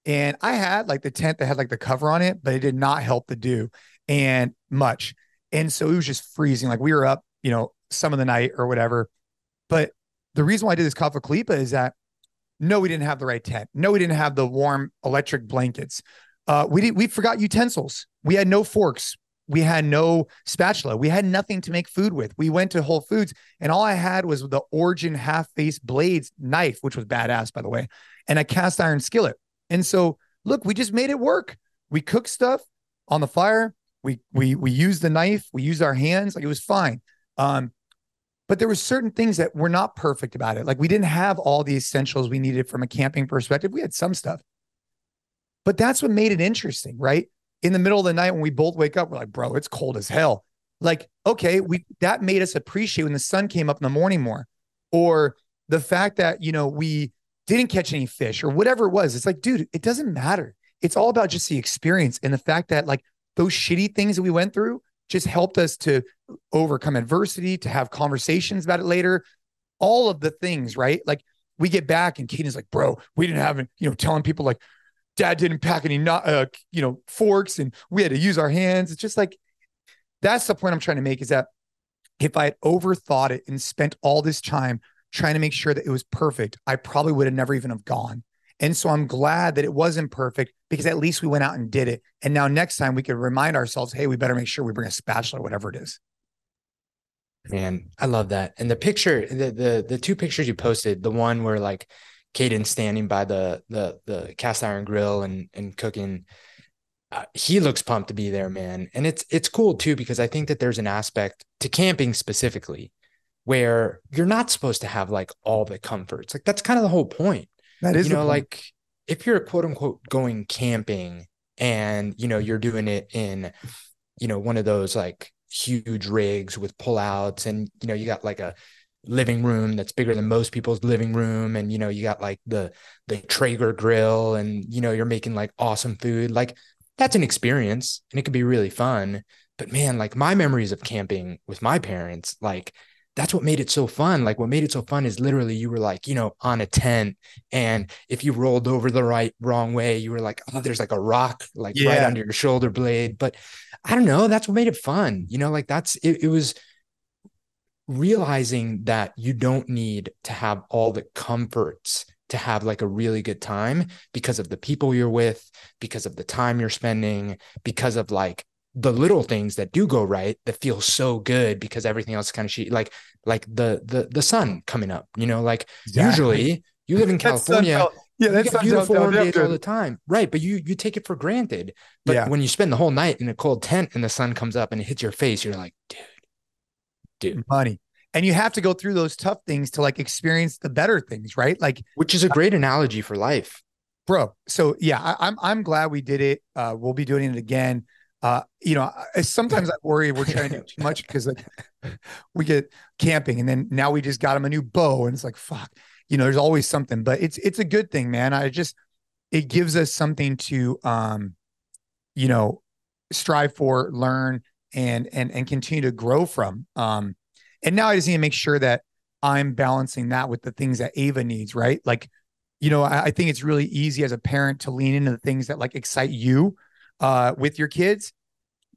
and I had like the tent that had like the cover on it, but it did not help the dew and much, and so it was just freezing. Like we were up, you know, some of the night or whatever. But the reason why I did this Kaffa Kleepa is that no, we didn't have the right tent. No, we didn't have the warm electric blankets. Uh, we did, we forgot utensils. We had no forks. We had no spatula. We had nothing to make food with. We went to Whole Foods and all I had was the Origin half face blades knife, which was badass, by the way, and a cast iron skillet. And so, look, we just made it work. We cooked stuff on the fire. We we we used the knife. We used our hands. Like it was fine. Um, but there were certain things that were not perfect about it. Like we didn't have all the essentials we needed from a camping perspective. We had some stuff, but that's what made it interesting, right? In the middle of the night when we both wake up, we're like, bro, it's cold as hell. Like, okay, we that made us appreciate when the sun came up in the morning more, or the fact that you know we didn't catch any fish or whatever it was. It's like, dude, it doesn't matter. It's all about just the experience and the fact that like those shitty things that we went through just helped us to overcome adversity, to have conversations about it later. All of the things, right? Like we get back and Caden's like, bro, we didn't have, you know, telling people like dad didn't pack any, not, uh, you know, forks and we had to use our hands. It's just like, that's the point I'm trying to make is that if I had overthought it and spent all this time trying to make sure that it was perfect, I probably would have never even have gone. And so I'm glad that it wasn't perfect because at least we went out and did it. And now next time we could remind ourselves, hey, we better make sure we bring a spatula, or whatever it is. Man, I love that. And the picture, the the the two pictures you posted, the one where like Caden standing by the the the cast iron grill and and cooking, uh, he looks pumped to be there, man. And it's it's cool too because I think that there's an aspect to camping specifically where you're not supposed to have like all the comforts. Like that's kind of the whole point. That is, you know, like if you're a quote unquote going camping and you know you're doing it in, you know, one of those like huge rigs with pullouts, and you know you got like a living room that's bigger than most people's living room and you know you got like the the Traeger grill and you know you're making like awesome food like that's an experience and it could be really fun. But man like my memories of camping with my parents like that's what made it so fun. Like what made it so fun is literally you were like, you know, on a tent and if you rolled over the right wrong way, you were like, oh, there's like a rock like yeah. right under your shoulder blade. But I don't know, that's what made it fun. You know, like that's it, it was realizing that you don't need to have all the comforts to have like a really good time because of the people you're with, because of the time you're spending, because of like the little things that do go right that feel so good because everything else kind of shit. Like like the the the sun coming up. You know, like Exactly. usually you live in California, felt- yeah, that's beautiful warm down days all the time, right? But you you take it for granted. But Yeah. when you spend the whole night in a cold tent and the sun comes up and it hits your face, you're like, dude, dude. money. And you have to go through those tough things to like experience the better things, right? Like, Which is a great analogy for life. bro. So yeah, I, I'm I'm glad we did it. Uh, we'll be doing it again. Uh, you know, I, sometimes I worry we're trying to do too much because like we get camping and then now we just got him a new bow and it's like fuck. You know, there's always something, but it's it's a good thing, man. I just it gives us something to um, you know, strive for, learn, and and and continue to grow from. Um, and now I just need to make sure that I'm balancing that with the things that Ava needs, right? Like, you know, I, I think it's really easy as a parent to lean into the things that like excite you uh with your kids.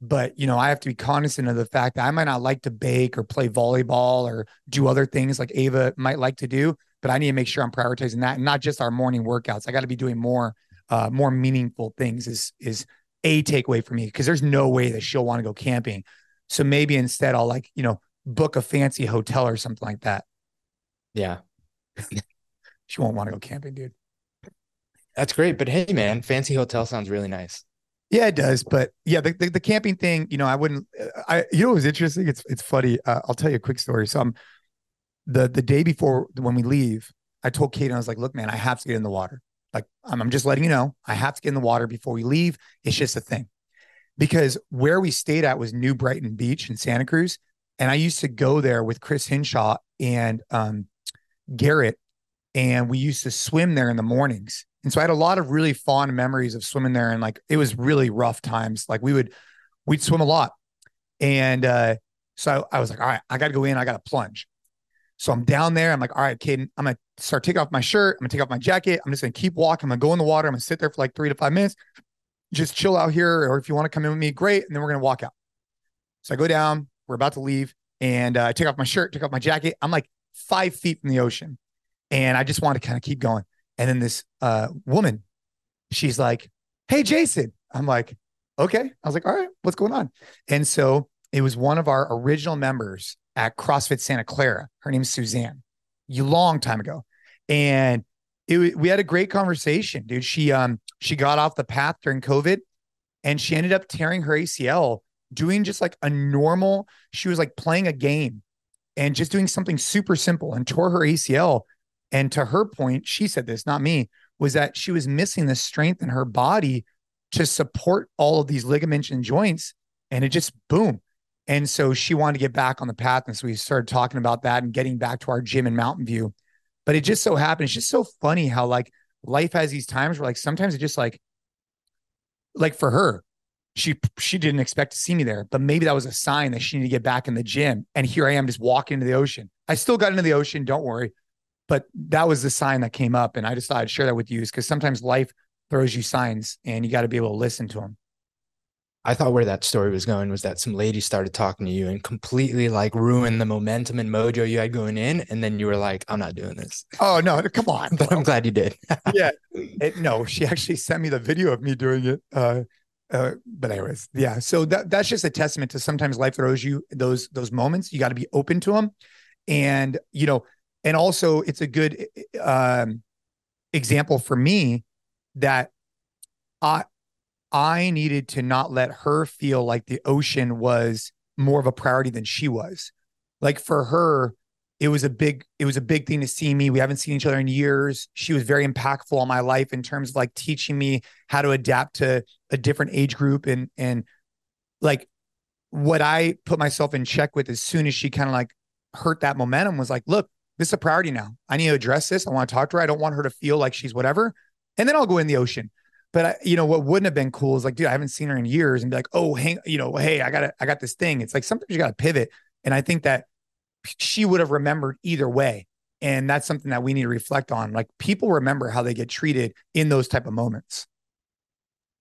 But you know, I have to be cognizant of the fact that I might not like to bake or play volleyball or do other things like Ava might like to do, but I need to make sure I'm prioritizing that and not just our morning workouts. I got to be doing more uh more meaningful things is is a takeaway for me because there's no way that she'll want to go camping. So maybe instead I'll like, you know, book a fancy hotel or something like that. Yeah. She won't want to go camping, dude. That's great. But hey, man, fancy hotel sounds really nice. Yeah, it does. But yeah, the, the, the camping thing, you know, I wouldn't, I, you know, it was interesting. It's, it's funny. Uh, I'll tell you a quick story. So I'm the, the day before when we leave, I told Kate, I was like, look, man, I have to get in the water. Like, I'm, I'm just letting you know, I have to get in the water before we leave. It's just a thing. Because where we stayed at was New Brighton Beach in Santa Cruz. And I used to go there with Chris Hinshaw and um, Garrett, and we used to swim there in the mornings. And so I had a lot of really fond memories of swimming there. And like, it was really rough times. Like, we would, we'd swim a lot. And uh, so I was like, all right, I got to go in, I got to plunge. So I'm down there. I'm like, all right, Caden, I'm gonna start taking off my shirt. I'm gonna take off my jacket. I'm just gonna keep walking. I'm gonna go in the water. I'm gonna sit there for like three to five minutes. Just chill out here. Or if you want to come in with me, great. And then we're gonna walk out. So I go down. We're about to leave, and uh, I take off my shirt, take off my jacket. I'm like five feet from the ocean, and I just want to kind of keep going. And then this uh, woman, she's like, "Hey, Jason." I'm like, "Okay." I was like, "All right, what's going on?" And so it was one of our original members at CrossFit Santa Clara. Her name's Suzanne, a long time ago, and it we had a great conversation, dude. She um she got off the path during COVID, and she ended up tearing her ACL doing just like a normal. She was like playing a game, and just doing something super simple, and tore her ACL. And to her point, she said this, not me, was that she was missing the strength in her body to support all of these ligaments and joints, and it just boom. And so she wanted to get back on the path. And so we started talking about that and getting back to our gym in Mountain View. But it just so happened, it's just so funny how like life has these times where like sometimes it just like, like for her, she she didn't expect to see me there, but maybe that was a sign that she needed to get back in the gym. And here I am just walking into the ocean. I still got into the ocean, don't worry. But that was the sign that came up. And I decided to share that with you because sometimes life throws you signs and you got to be able to listen to them. I thought where that story was going was that some lady started talking to you and completely like ruined the momentum and mojo you had going in. And then you were like, I'm not doing this. Oh no, come on. But I'm glad you did. yeah. It, no, she actually sent me the video of me doing it. Uh, uh, but anyways, yeah. So that that's just a testament to sometimes life throws you those those moments. You got to be open to them, and you know, and also it's a good um, example for me that I I needed to not let her feel like the ocean was more of a priority than she was. Like for her, it was a big it was a big thing to see me. We haven't seen each other in years. She was very impactful on my life in terms of like teaching me how to adapt to a different age group. And and like what i put myself in check with as soon as she kind of like hurt that momentum was like look this is a priority now. I need to address this. I want to talk to her. I don't want her to feel like she's whatever. And then i'll go in the ocean. But I, you know what wouldn't have been cool is like dude i haven't seen her in years and be like oh hang you know hey i got i got this thing. It's like sometimes you got to pivot. And i think that she would have remembered either way. And that's something that we need to reflect on. Like people remember how they get treated in those type of moments.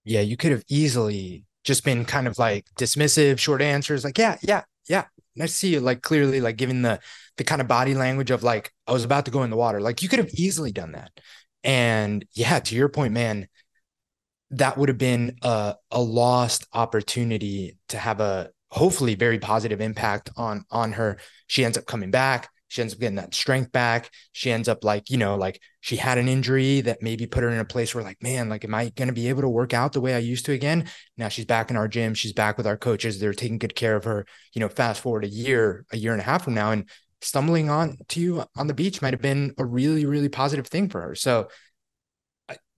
Yeah, you could have easily just been kind of like dismissive, short answers, like, yeah, yeah, yeah. Nice to see you. Like clearly, like giving the the kind of body language of like, I was about to go in the water. Like you could have easily done that. And yeah, to your point, man, that would have been a, a lost opportunity to have a hopefully very positive impact on on her. She ends up coming back. She ends up getting that strength back. She ends up like, you know, like she had an injury that maybe put her in a place where, like, man, like, am I going to be able to work out the way I used to again? Now she's back in our gym. She's back with our coaches. They're taking good care of her. You know, fast forward a year, a year and a half from now, and stumbling on to you on the beach might have been a really, really positive thing for her. So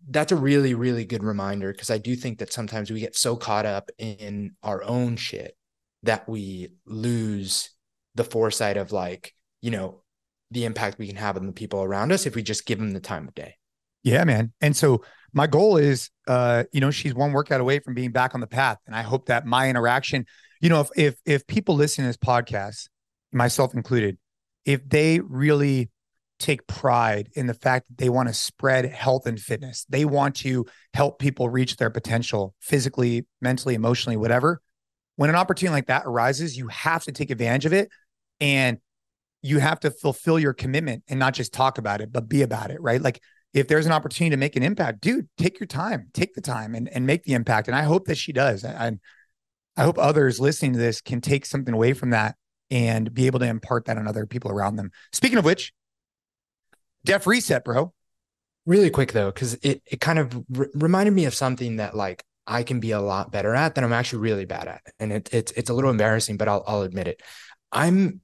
that's a really, really good reminder because I do think that sometimes we get so caught up in our own shit that we lose the foresight of like, you know, the impact we can have on the people around us if we just give them the time of day. Yeah, man. And so my goal is, uh, you know, she's one workout away from being back on the path. And I hope that my interaction, you know, if if if people listen to this podcast, myself included, if they really take pride in the fact that they want to spread health and fitness, they want to help people reach their potential physically, mentally, emotionally, whatever. When an opportunity like that arises, you have to take advantage of it. And you have to fulfill your commitment and not just talk about it, but be about it, right? Like if there's an opportunity to make an impact, dude, take your time, take the time and, and make the impact. And I hope that she does. I, I hope others listening to this can take something away from that and be able to impart that on other people around them. Speaking of which, DEF Reset, bro. Really quick though, because it it kind of re- reminded me of something that like I can be a lot better at than I'm actually really bad at, and it, it's it's a little embarrassing, but I'll I'll admit it. I'm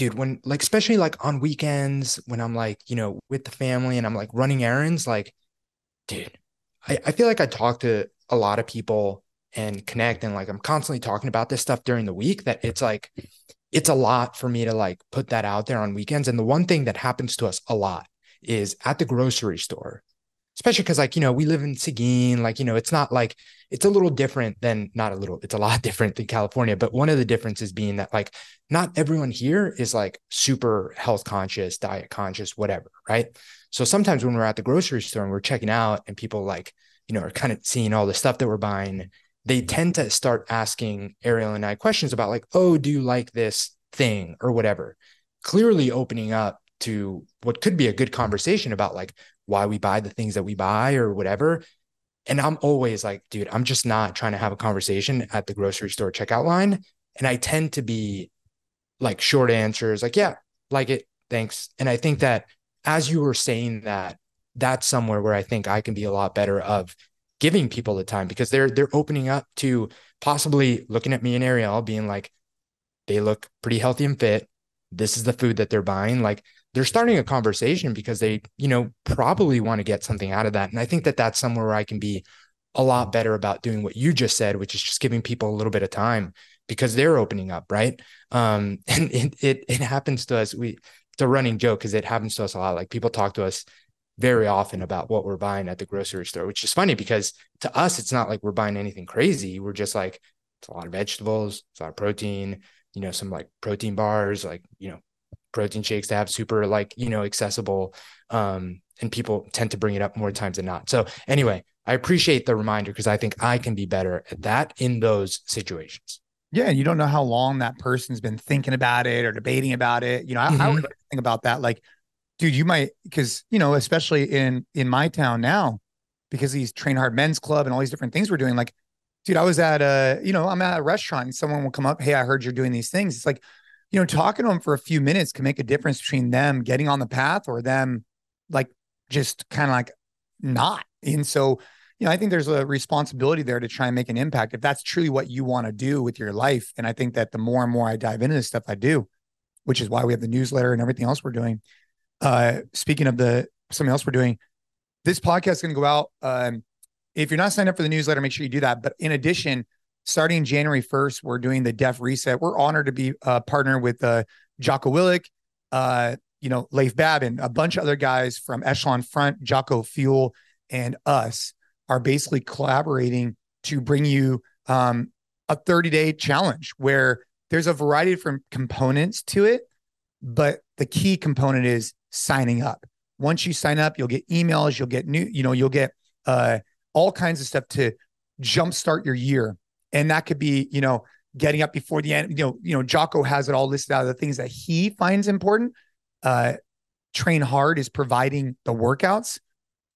dude, when like especially like on weekends when I'm like, you know, with the family and I'm like running errands, like, dude, I, I feel like I talk to a lot of people and connect and like I'm constantly talking about this stuff during the week that it's like it's a lot for me to like put that out there on weekends. And the one thing that happens to us a lot is at the grocery store especially because like you know we live in Seguin, like you know it's not like it's a little different than not a little, it's a lot different than California. But one of the differences being that like not everyone here is like super health conscious, diet conscious, whatever, right? So sometimes when we're at the grocery store and we're checking out, and people like you know are kind of seeing all the stuff that we're buying, they tend to start asking Ariel and I questions about like, oh, do you like this thing or whatever? Clearly opening up to what could be a good conversation about like why we buy the things that we buy or whatever. And I'm always like, dude, I'm just not trying to have a conversation at the grocery store checkout line. And I tend to be like short answers, like, yeah, like it, thanks. And I think that as you were saying that, that's somewhere where I think I can be a lot better of giving people the time because they're they're opening up to possibly looking at me and Ariel being like, they look pretty healthy and fit. This is the food that they're buying. Like they're starting a conversation because they, you know, probably want to get something out of that. And I think that that's somewhere where I can be a lot better about doing what you just said, which is just giving people a little bit of time because they're opening up, right? Um, and it it, it happens to us. We it's a running joke because it happens to us a lot. Like people talk to us very often about what we're buying at the grocery store, which is funny because to us it's not like we're buying anything crazy. We're just like it's a lot of vegetables, it's a lot of protein, you know, some like protein bars, like you know, protein shakes to have super like you know accessible um and people tend to bring it up more times than not. So anyway i appreciate the reminder because i think i can be better at that in those situations. Yeah and you don't know how long that person's been thinking about it or debating about it. You know mm-hmm. I, I would think about that like dude you might because you know especially in in my town now because these train hard men's club and all these different things we're doing like dude i was at a you know i'm at a restaurant and someone will come up hey i heard you're doing these things it's like you know, talking to them for a few minutes can make a difference between them getting on the path or them like just kind of like not. And so, you know, I think there's a responsibility there to try and make an impact if that's truly what you want to do with your life. And I think that the more and more I dive into this stuff, I do, which is why we have the newsletter and everything else we're doing. Uh, speaking of the something else we're doing, this podcast is going to go out. Um, if you're not signed up for the newsletter, make sure you do that. But in addition, starting January 1st, we're doing the DEF Reset. We're honored to be a uh, partner with uh, Jocko Willink, uh, you know, Leif Babin, a bunch of other guys from Echelon Front, Jocko Fuel, and us are basically collaborating to bring you um, a 30 day challenge where there's a variety of different components to it. But the key component is signing up. Once you sign up, you'll get emails, you'll get new, you know, you'll get uh, all kinds of stuff to jumpstart your year. And that could be you know getting up before the end you know you know jocko has it all listed out of the things that he finds important. Uh train hard is providing the workouts.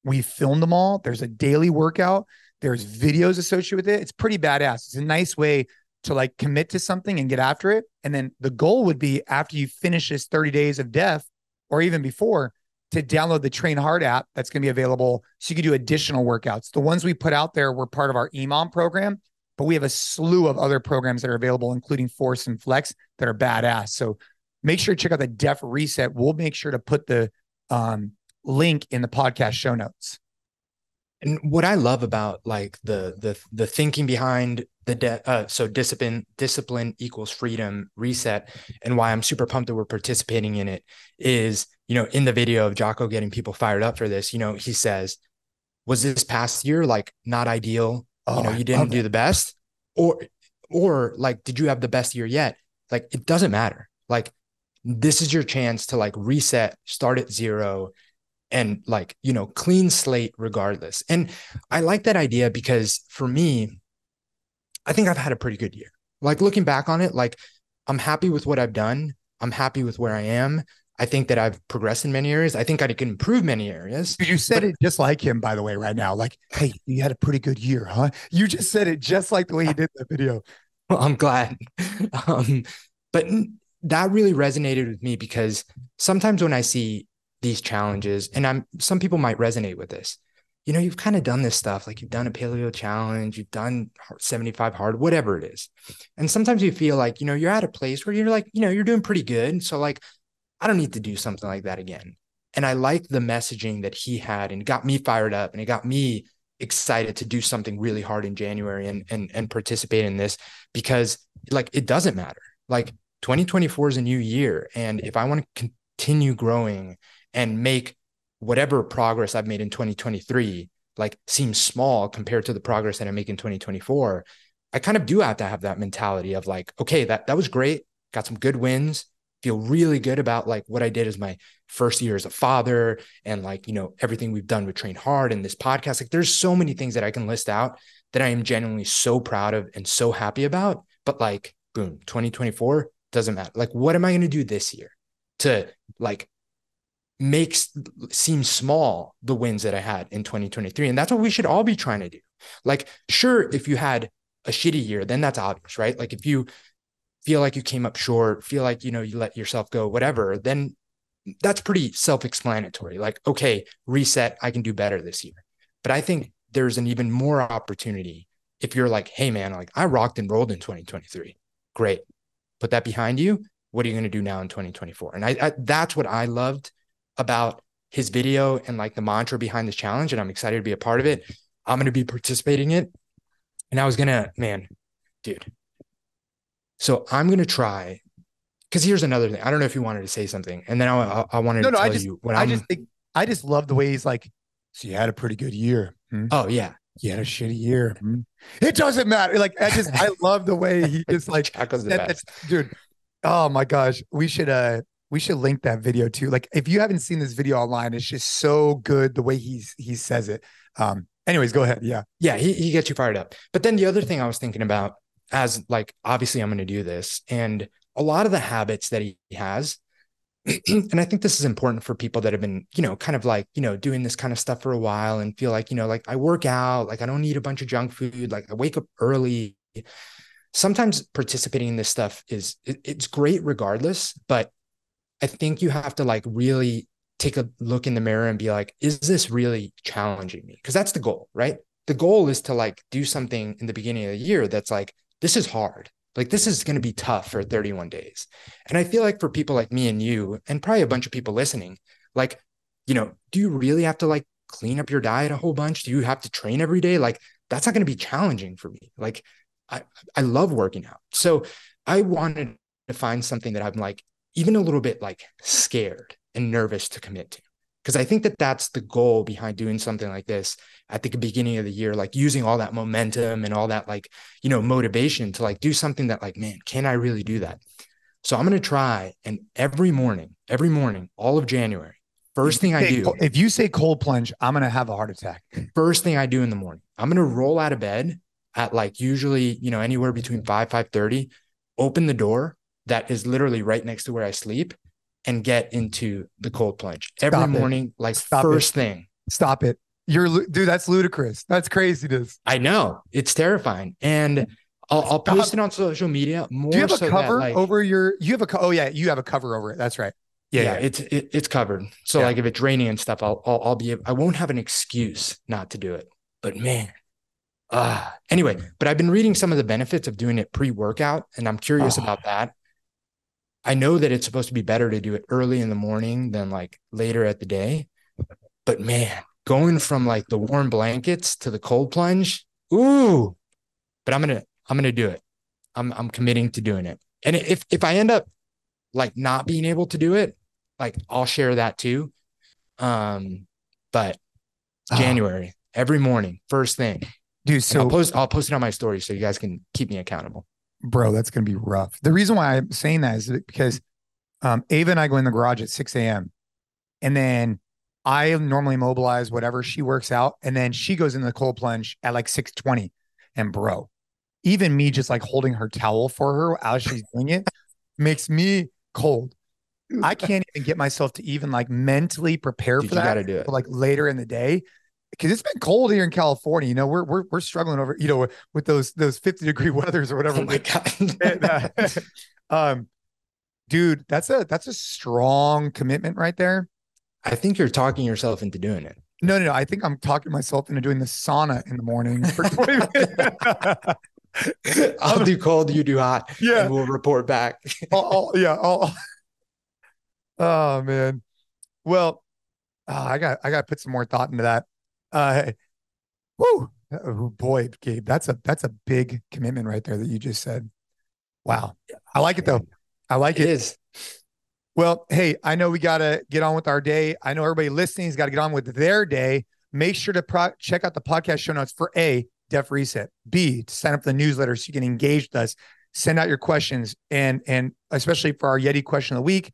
We filmed them all. There's a daily workout. There's videos associated with it. It's pretty badass. It's a nice way to like commit to something and get after it. And then the goal would be after you finish this 30 days of death or even before to download the Train Hard app that's going to be available so you can do additional workouts. The ones we put out there were part of our EMOM program, but we have a slew of other programs that are available, including Force and Flex, that are badass. So make sure to check out the DEF Reset. We'll make sure to put the um, link in the podcast show notes. And what I love about like the the the thinking behind the de- uh, so discipline discipline equals freedom reset, and why I'm super pumped that we're participating in it is you know in the video of Jocko getting people fired up for this. You know he says, "Was this past year like not ideal? Oh, you know you didn't do the best, or or like did you have the best year yet? Like it doesn't matter. Like this is your chance to like reset, start at zero, and like you know clean slate regardless and i like that idea because for me i think i've had a pretty good year like looking back on it like i'm happy with what i've done i'm happy with where i am i think that i've progressed in many areas. I think i can improve many areas you said but, it just like him by the way right now. Like hey you had a pretty good year huh? You just said it just like the way he did the video. Well, i'm glad. Um, but that really resonated with me because sometimes when i see these challenges and i'm some people might resonate with this you know you've kind of done this stuff like you've done a paleo challenge you've done 75 hard whatever it is. And sometimes you feel like you know you're at a place where you're like you know you're doing pretty good. So like i don't need to do something like that again. And i like the messaging that he had and got me fired up and it got me excited to do something really hard in january and and and participate in this because like it doesn't matter. Like 2024 is a new year and if i want to continue growing and make whatever progress I've made in 2023 like seem small compared to the progress that I make in 2024, I kind of do have to have that mentality of like, okay, that that was great, got some good wins, feel really good about like what I did as my first year as a father and like, you know, everything we've done with Train Hard and this podcast. Like there's so many things that I can list out that I am genuinely so proud of and so happy about, but like boom, 2024 doesn't matter. Like what am I going to do this year to like makes seem small the wins that I had in 2023. And that's what we should all be trying to do. Like, sure, if you had a shitty year, then that's obvious, right? Like if you feel like you came up short, feel like, you know, you let yourself go, whatever, then that's pretty self-explanatory. Like, okay, reset, I can do better this year. But I think there's an even more opportunity if you're like, hey man, like I rocked and rolled in 2023. Great. Put that behind you. What are you going to do now in 2024? And I, I that's what I loved about his video and like the mantra behind this challenge. And I'm excited to be a part of it. I'm going to be participating in it. And I was going to, man, dude. So I'm going to try. Because here's another thing. I don't know if you wanted to say something, and then I, I, I wanted no, to no, tell I just, you when I I'm, just think I just love the way he's like. So you had a pretty good year. Hmm? Oh yeah, you had a shitty year. Hmm? It doesn't matter. Like I just I love the way he just like that, dude. Oh my gosh, we should uh we should link that video too. Like if you haven't seen this video online, it's just so good the way he's he says it. Um, anyways, go ahead. Yeah. Yeah, he, he gets you fired up. But then the other thing I was thinking about as like obviously I'm gonna do this, and a lot of the habits that he has, and I think this is important for people that have been, you know, kind of like, you know, doing this kind of stuff for a while and feel like, you know, like I work out, like I don't eat a bunch of junk food, like I wake up early. Sometimes participating in this stuff is it, it's great regardless, but I think you have to like really take a look in the mirror and be like, is this really challenging me? Because that's the goal, right? The goal is to like do something in the beginning of the year that's like, this is hard. Like, this is going to be tough for 31 days. And I feel like for people like me and you, and probably a bunch of people listening, like, you know, do you really have to like clean up your diet a whole bunch? Do you have to train every day? Like, that's not going to be challenging for me. Like, I, I love working out. So I wanted to find something that I'm like, even a little bit like scared and nervous to commit to. Because I think that that's the goal behind doing something like this at the beginning of the year, like using all that momentum and all that, like, you know, motivation to like do something that, like, man, can I really do that? So I'm going to try. And every morning, every morning, all of January, first thing I do. If you say cold plunge, I'm going to have a heart attack. First thing I do in the morning, I'm going to roll out of bed at like usually, you know, anywhere between 5, 5 30, open the door, that is literally right next to where I sleep and get into the cold plunge every Stop morning, it. like Stop first it. thing. Stop it. You're dude, that's ludicrous. That's craziness. I know. It's terrifying. And I'll, I'll post it on social media. More Do you have a so cover that, like, over your? You have a. co- Oh yeah, you have a cover over it. That's right. Yeah, yeah, yeah. it's it, it's covered. So Yeah. like if it's raining and stuff, I'll, I'll I'll be I won't have an excuse not to do it. But man, ah, anyway. But I've been reading some of the benefits of doing it pre-workout, and I'm curious Oh. about that. I know that it's supposed to be better to do it early in the morning than like later at the day. But man, going from like the warm blankets to the cold plunge, ooh. But I'm gonna I'm gonna do it. I'm I'm committing to doing it. And if if I end up like not being able to do it, like I'll share that too. Um, but Ah, January every morning, first thing. dude. And So I'll post I'll post it on my story so you guys can keep me accountable. Bro, that's gonna be rough. The reason why I'm saying that is because um, Ava and I go in the garage at 6 a.m. and then I normally mobilize whatever she works out, and then she goes into the cold plunge at like 6:20. And bro, even me just like holding her towel for her as she's doing it makes me cold. I can't even get myself to even like mentally prepare Dude, for you that. gotta do it. like later in the day because it's been cold here in California. You know, we're we're we're struggling over you know with, those those fifty degree weathers or whatever. Oh my god. And, uh, um, dude, that's a that's a strong commitment right there. I think you're talking yourself into doing it. No, no, no. I think I'm talking myself into doing the sauna in the morning for 20 minutes. I'll do cold, you do hot, yeah. and we'll report back. I'll, I'll- yeah. I'll, oh man. Well, ah, I got I got to put some more thought into that. Uh, whoo, oh, boy, Gabe, that's a that's a big commitment right there that you just said. Wow, I like it though. I like It it. is. Well, hey, I know we got to get on with our day. I know everybody listening has got to get on with their day. Make sure to pro- check out the podcast show notes for A, DEF Reset, B, to sign up for the newsletter so you can engage with us, send out your questions, and and especially for our Yeti question of the week,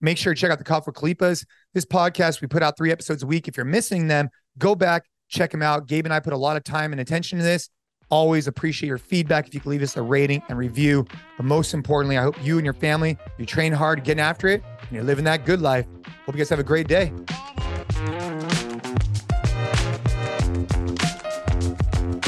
make sure to check out the Call for Khalipas. This podcast, we put out three episodes a week. If you're missing them, go back, check them out. Gabe and I put a lot of time and attention to this. Always appreciate your feedback if you could leave us a rating and review. But most importantly, I hope you and your family, you train hard, getting after it, and you're living that good life. Hope you guys have a great day.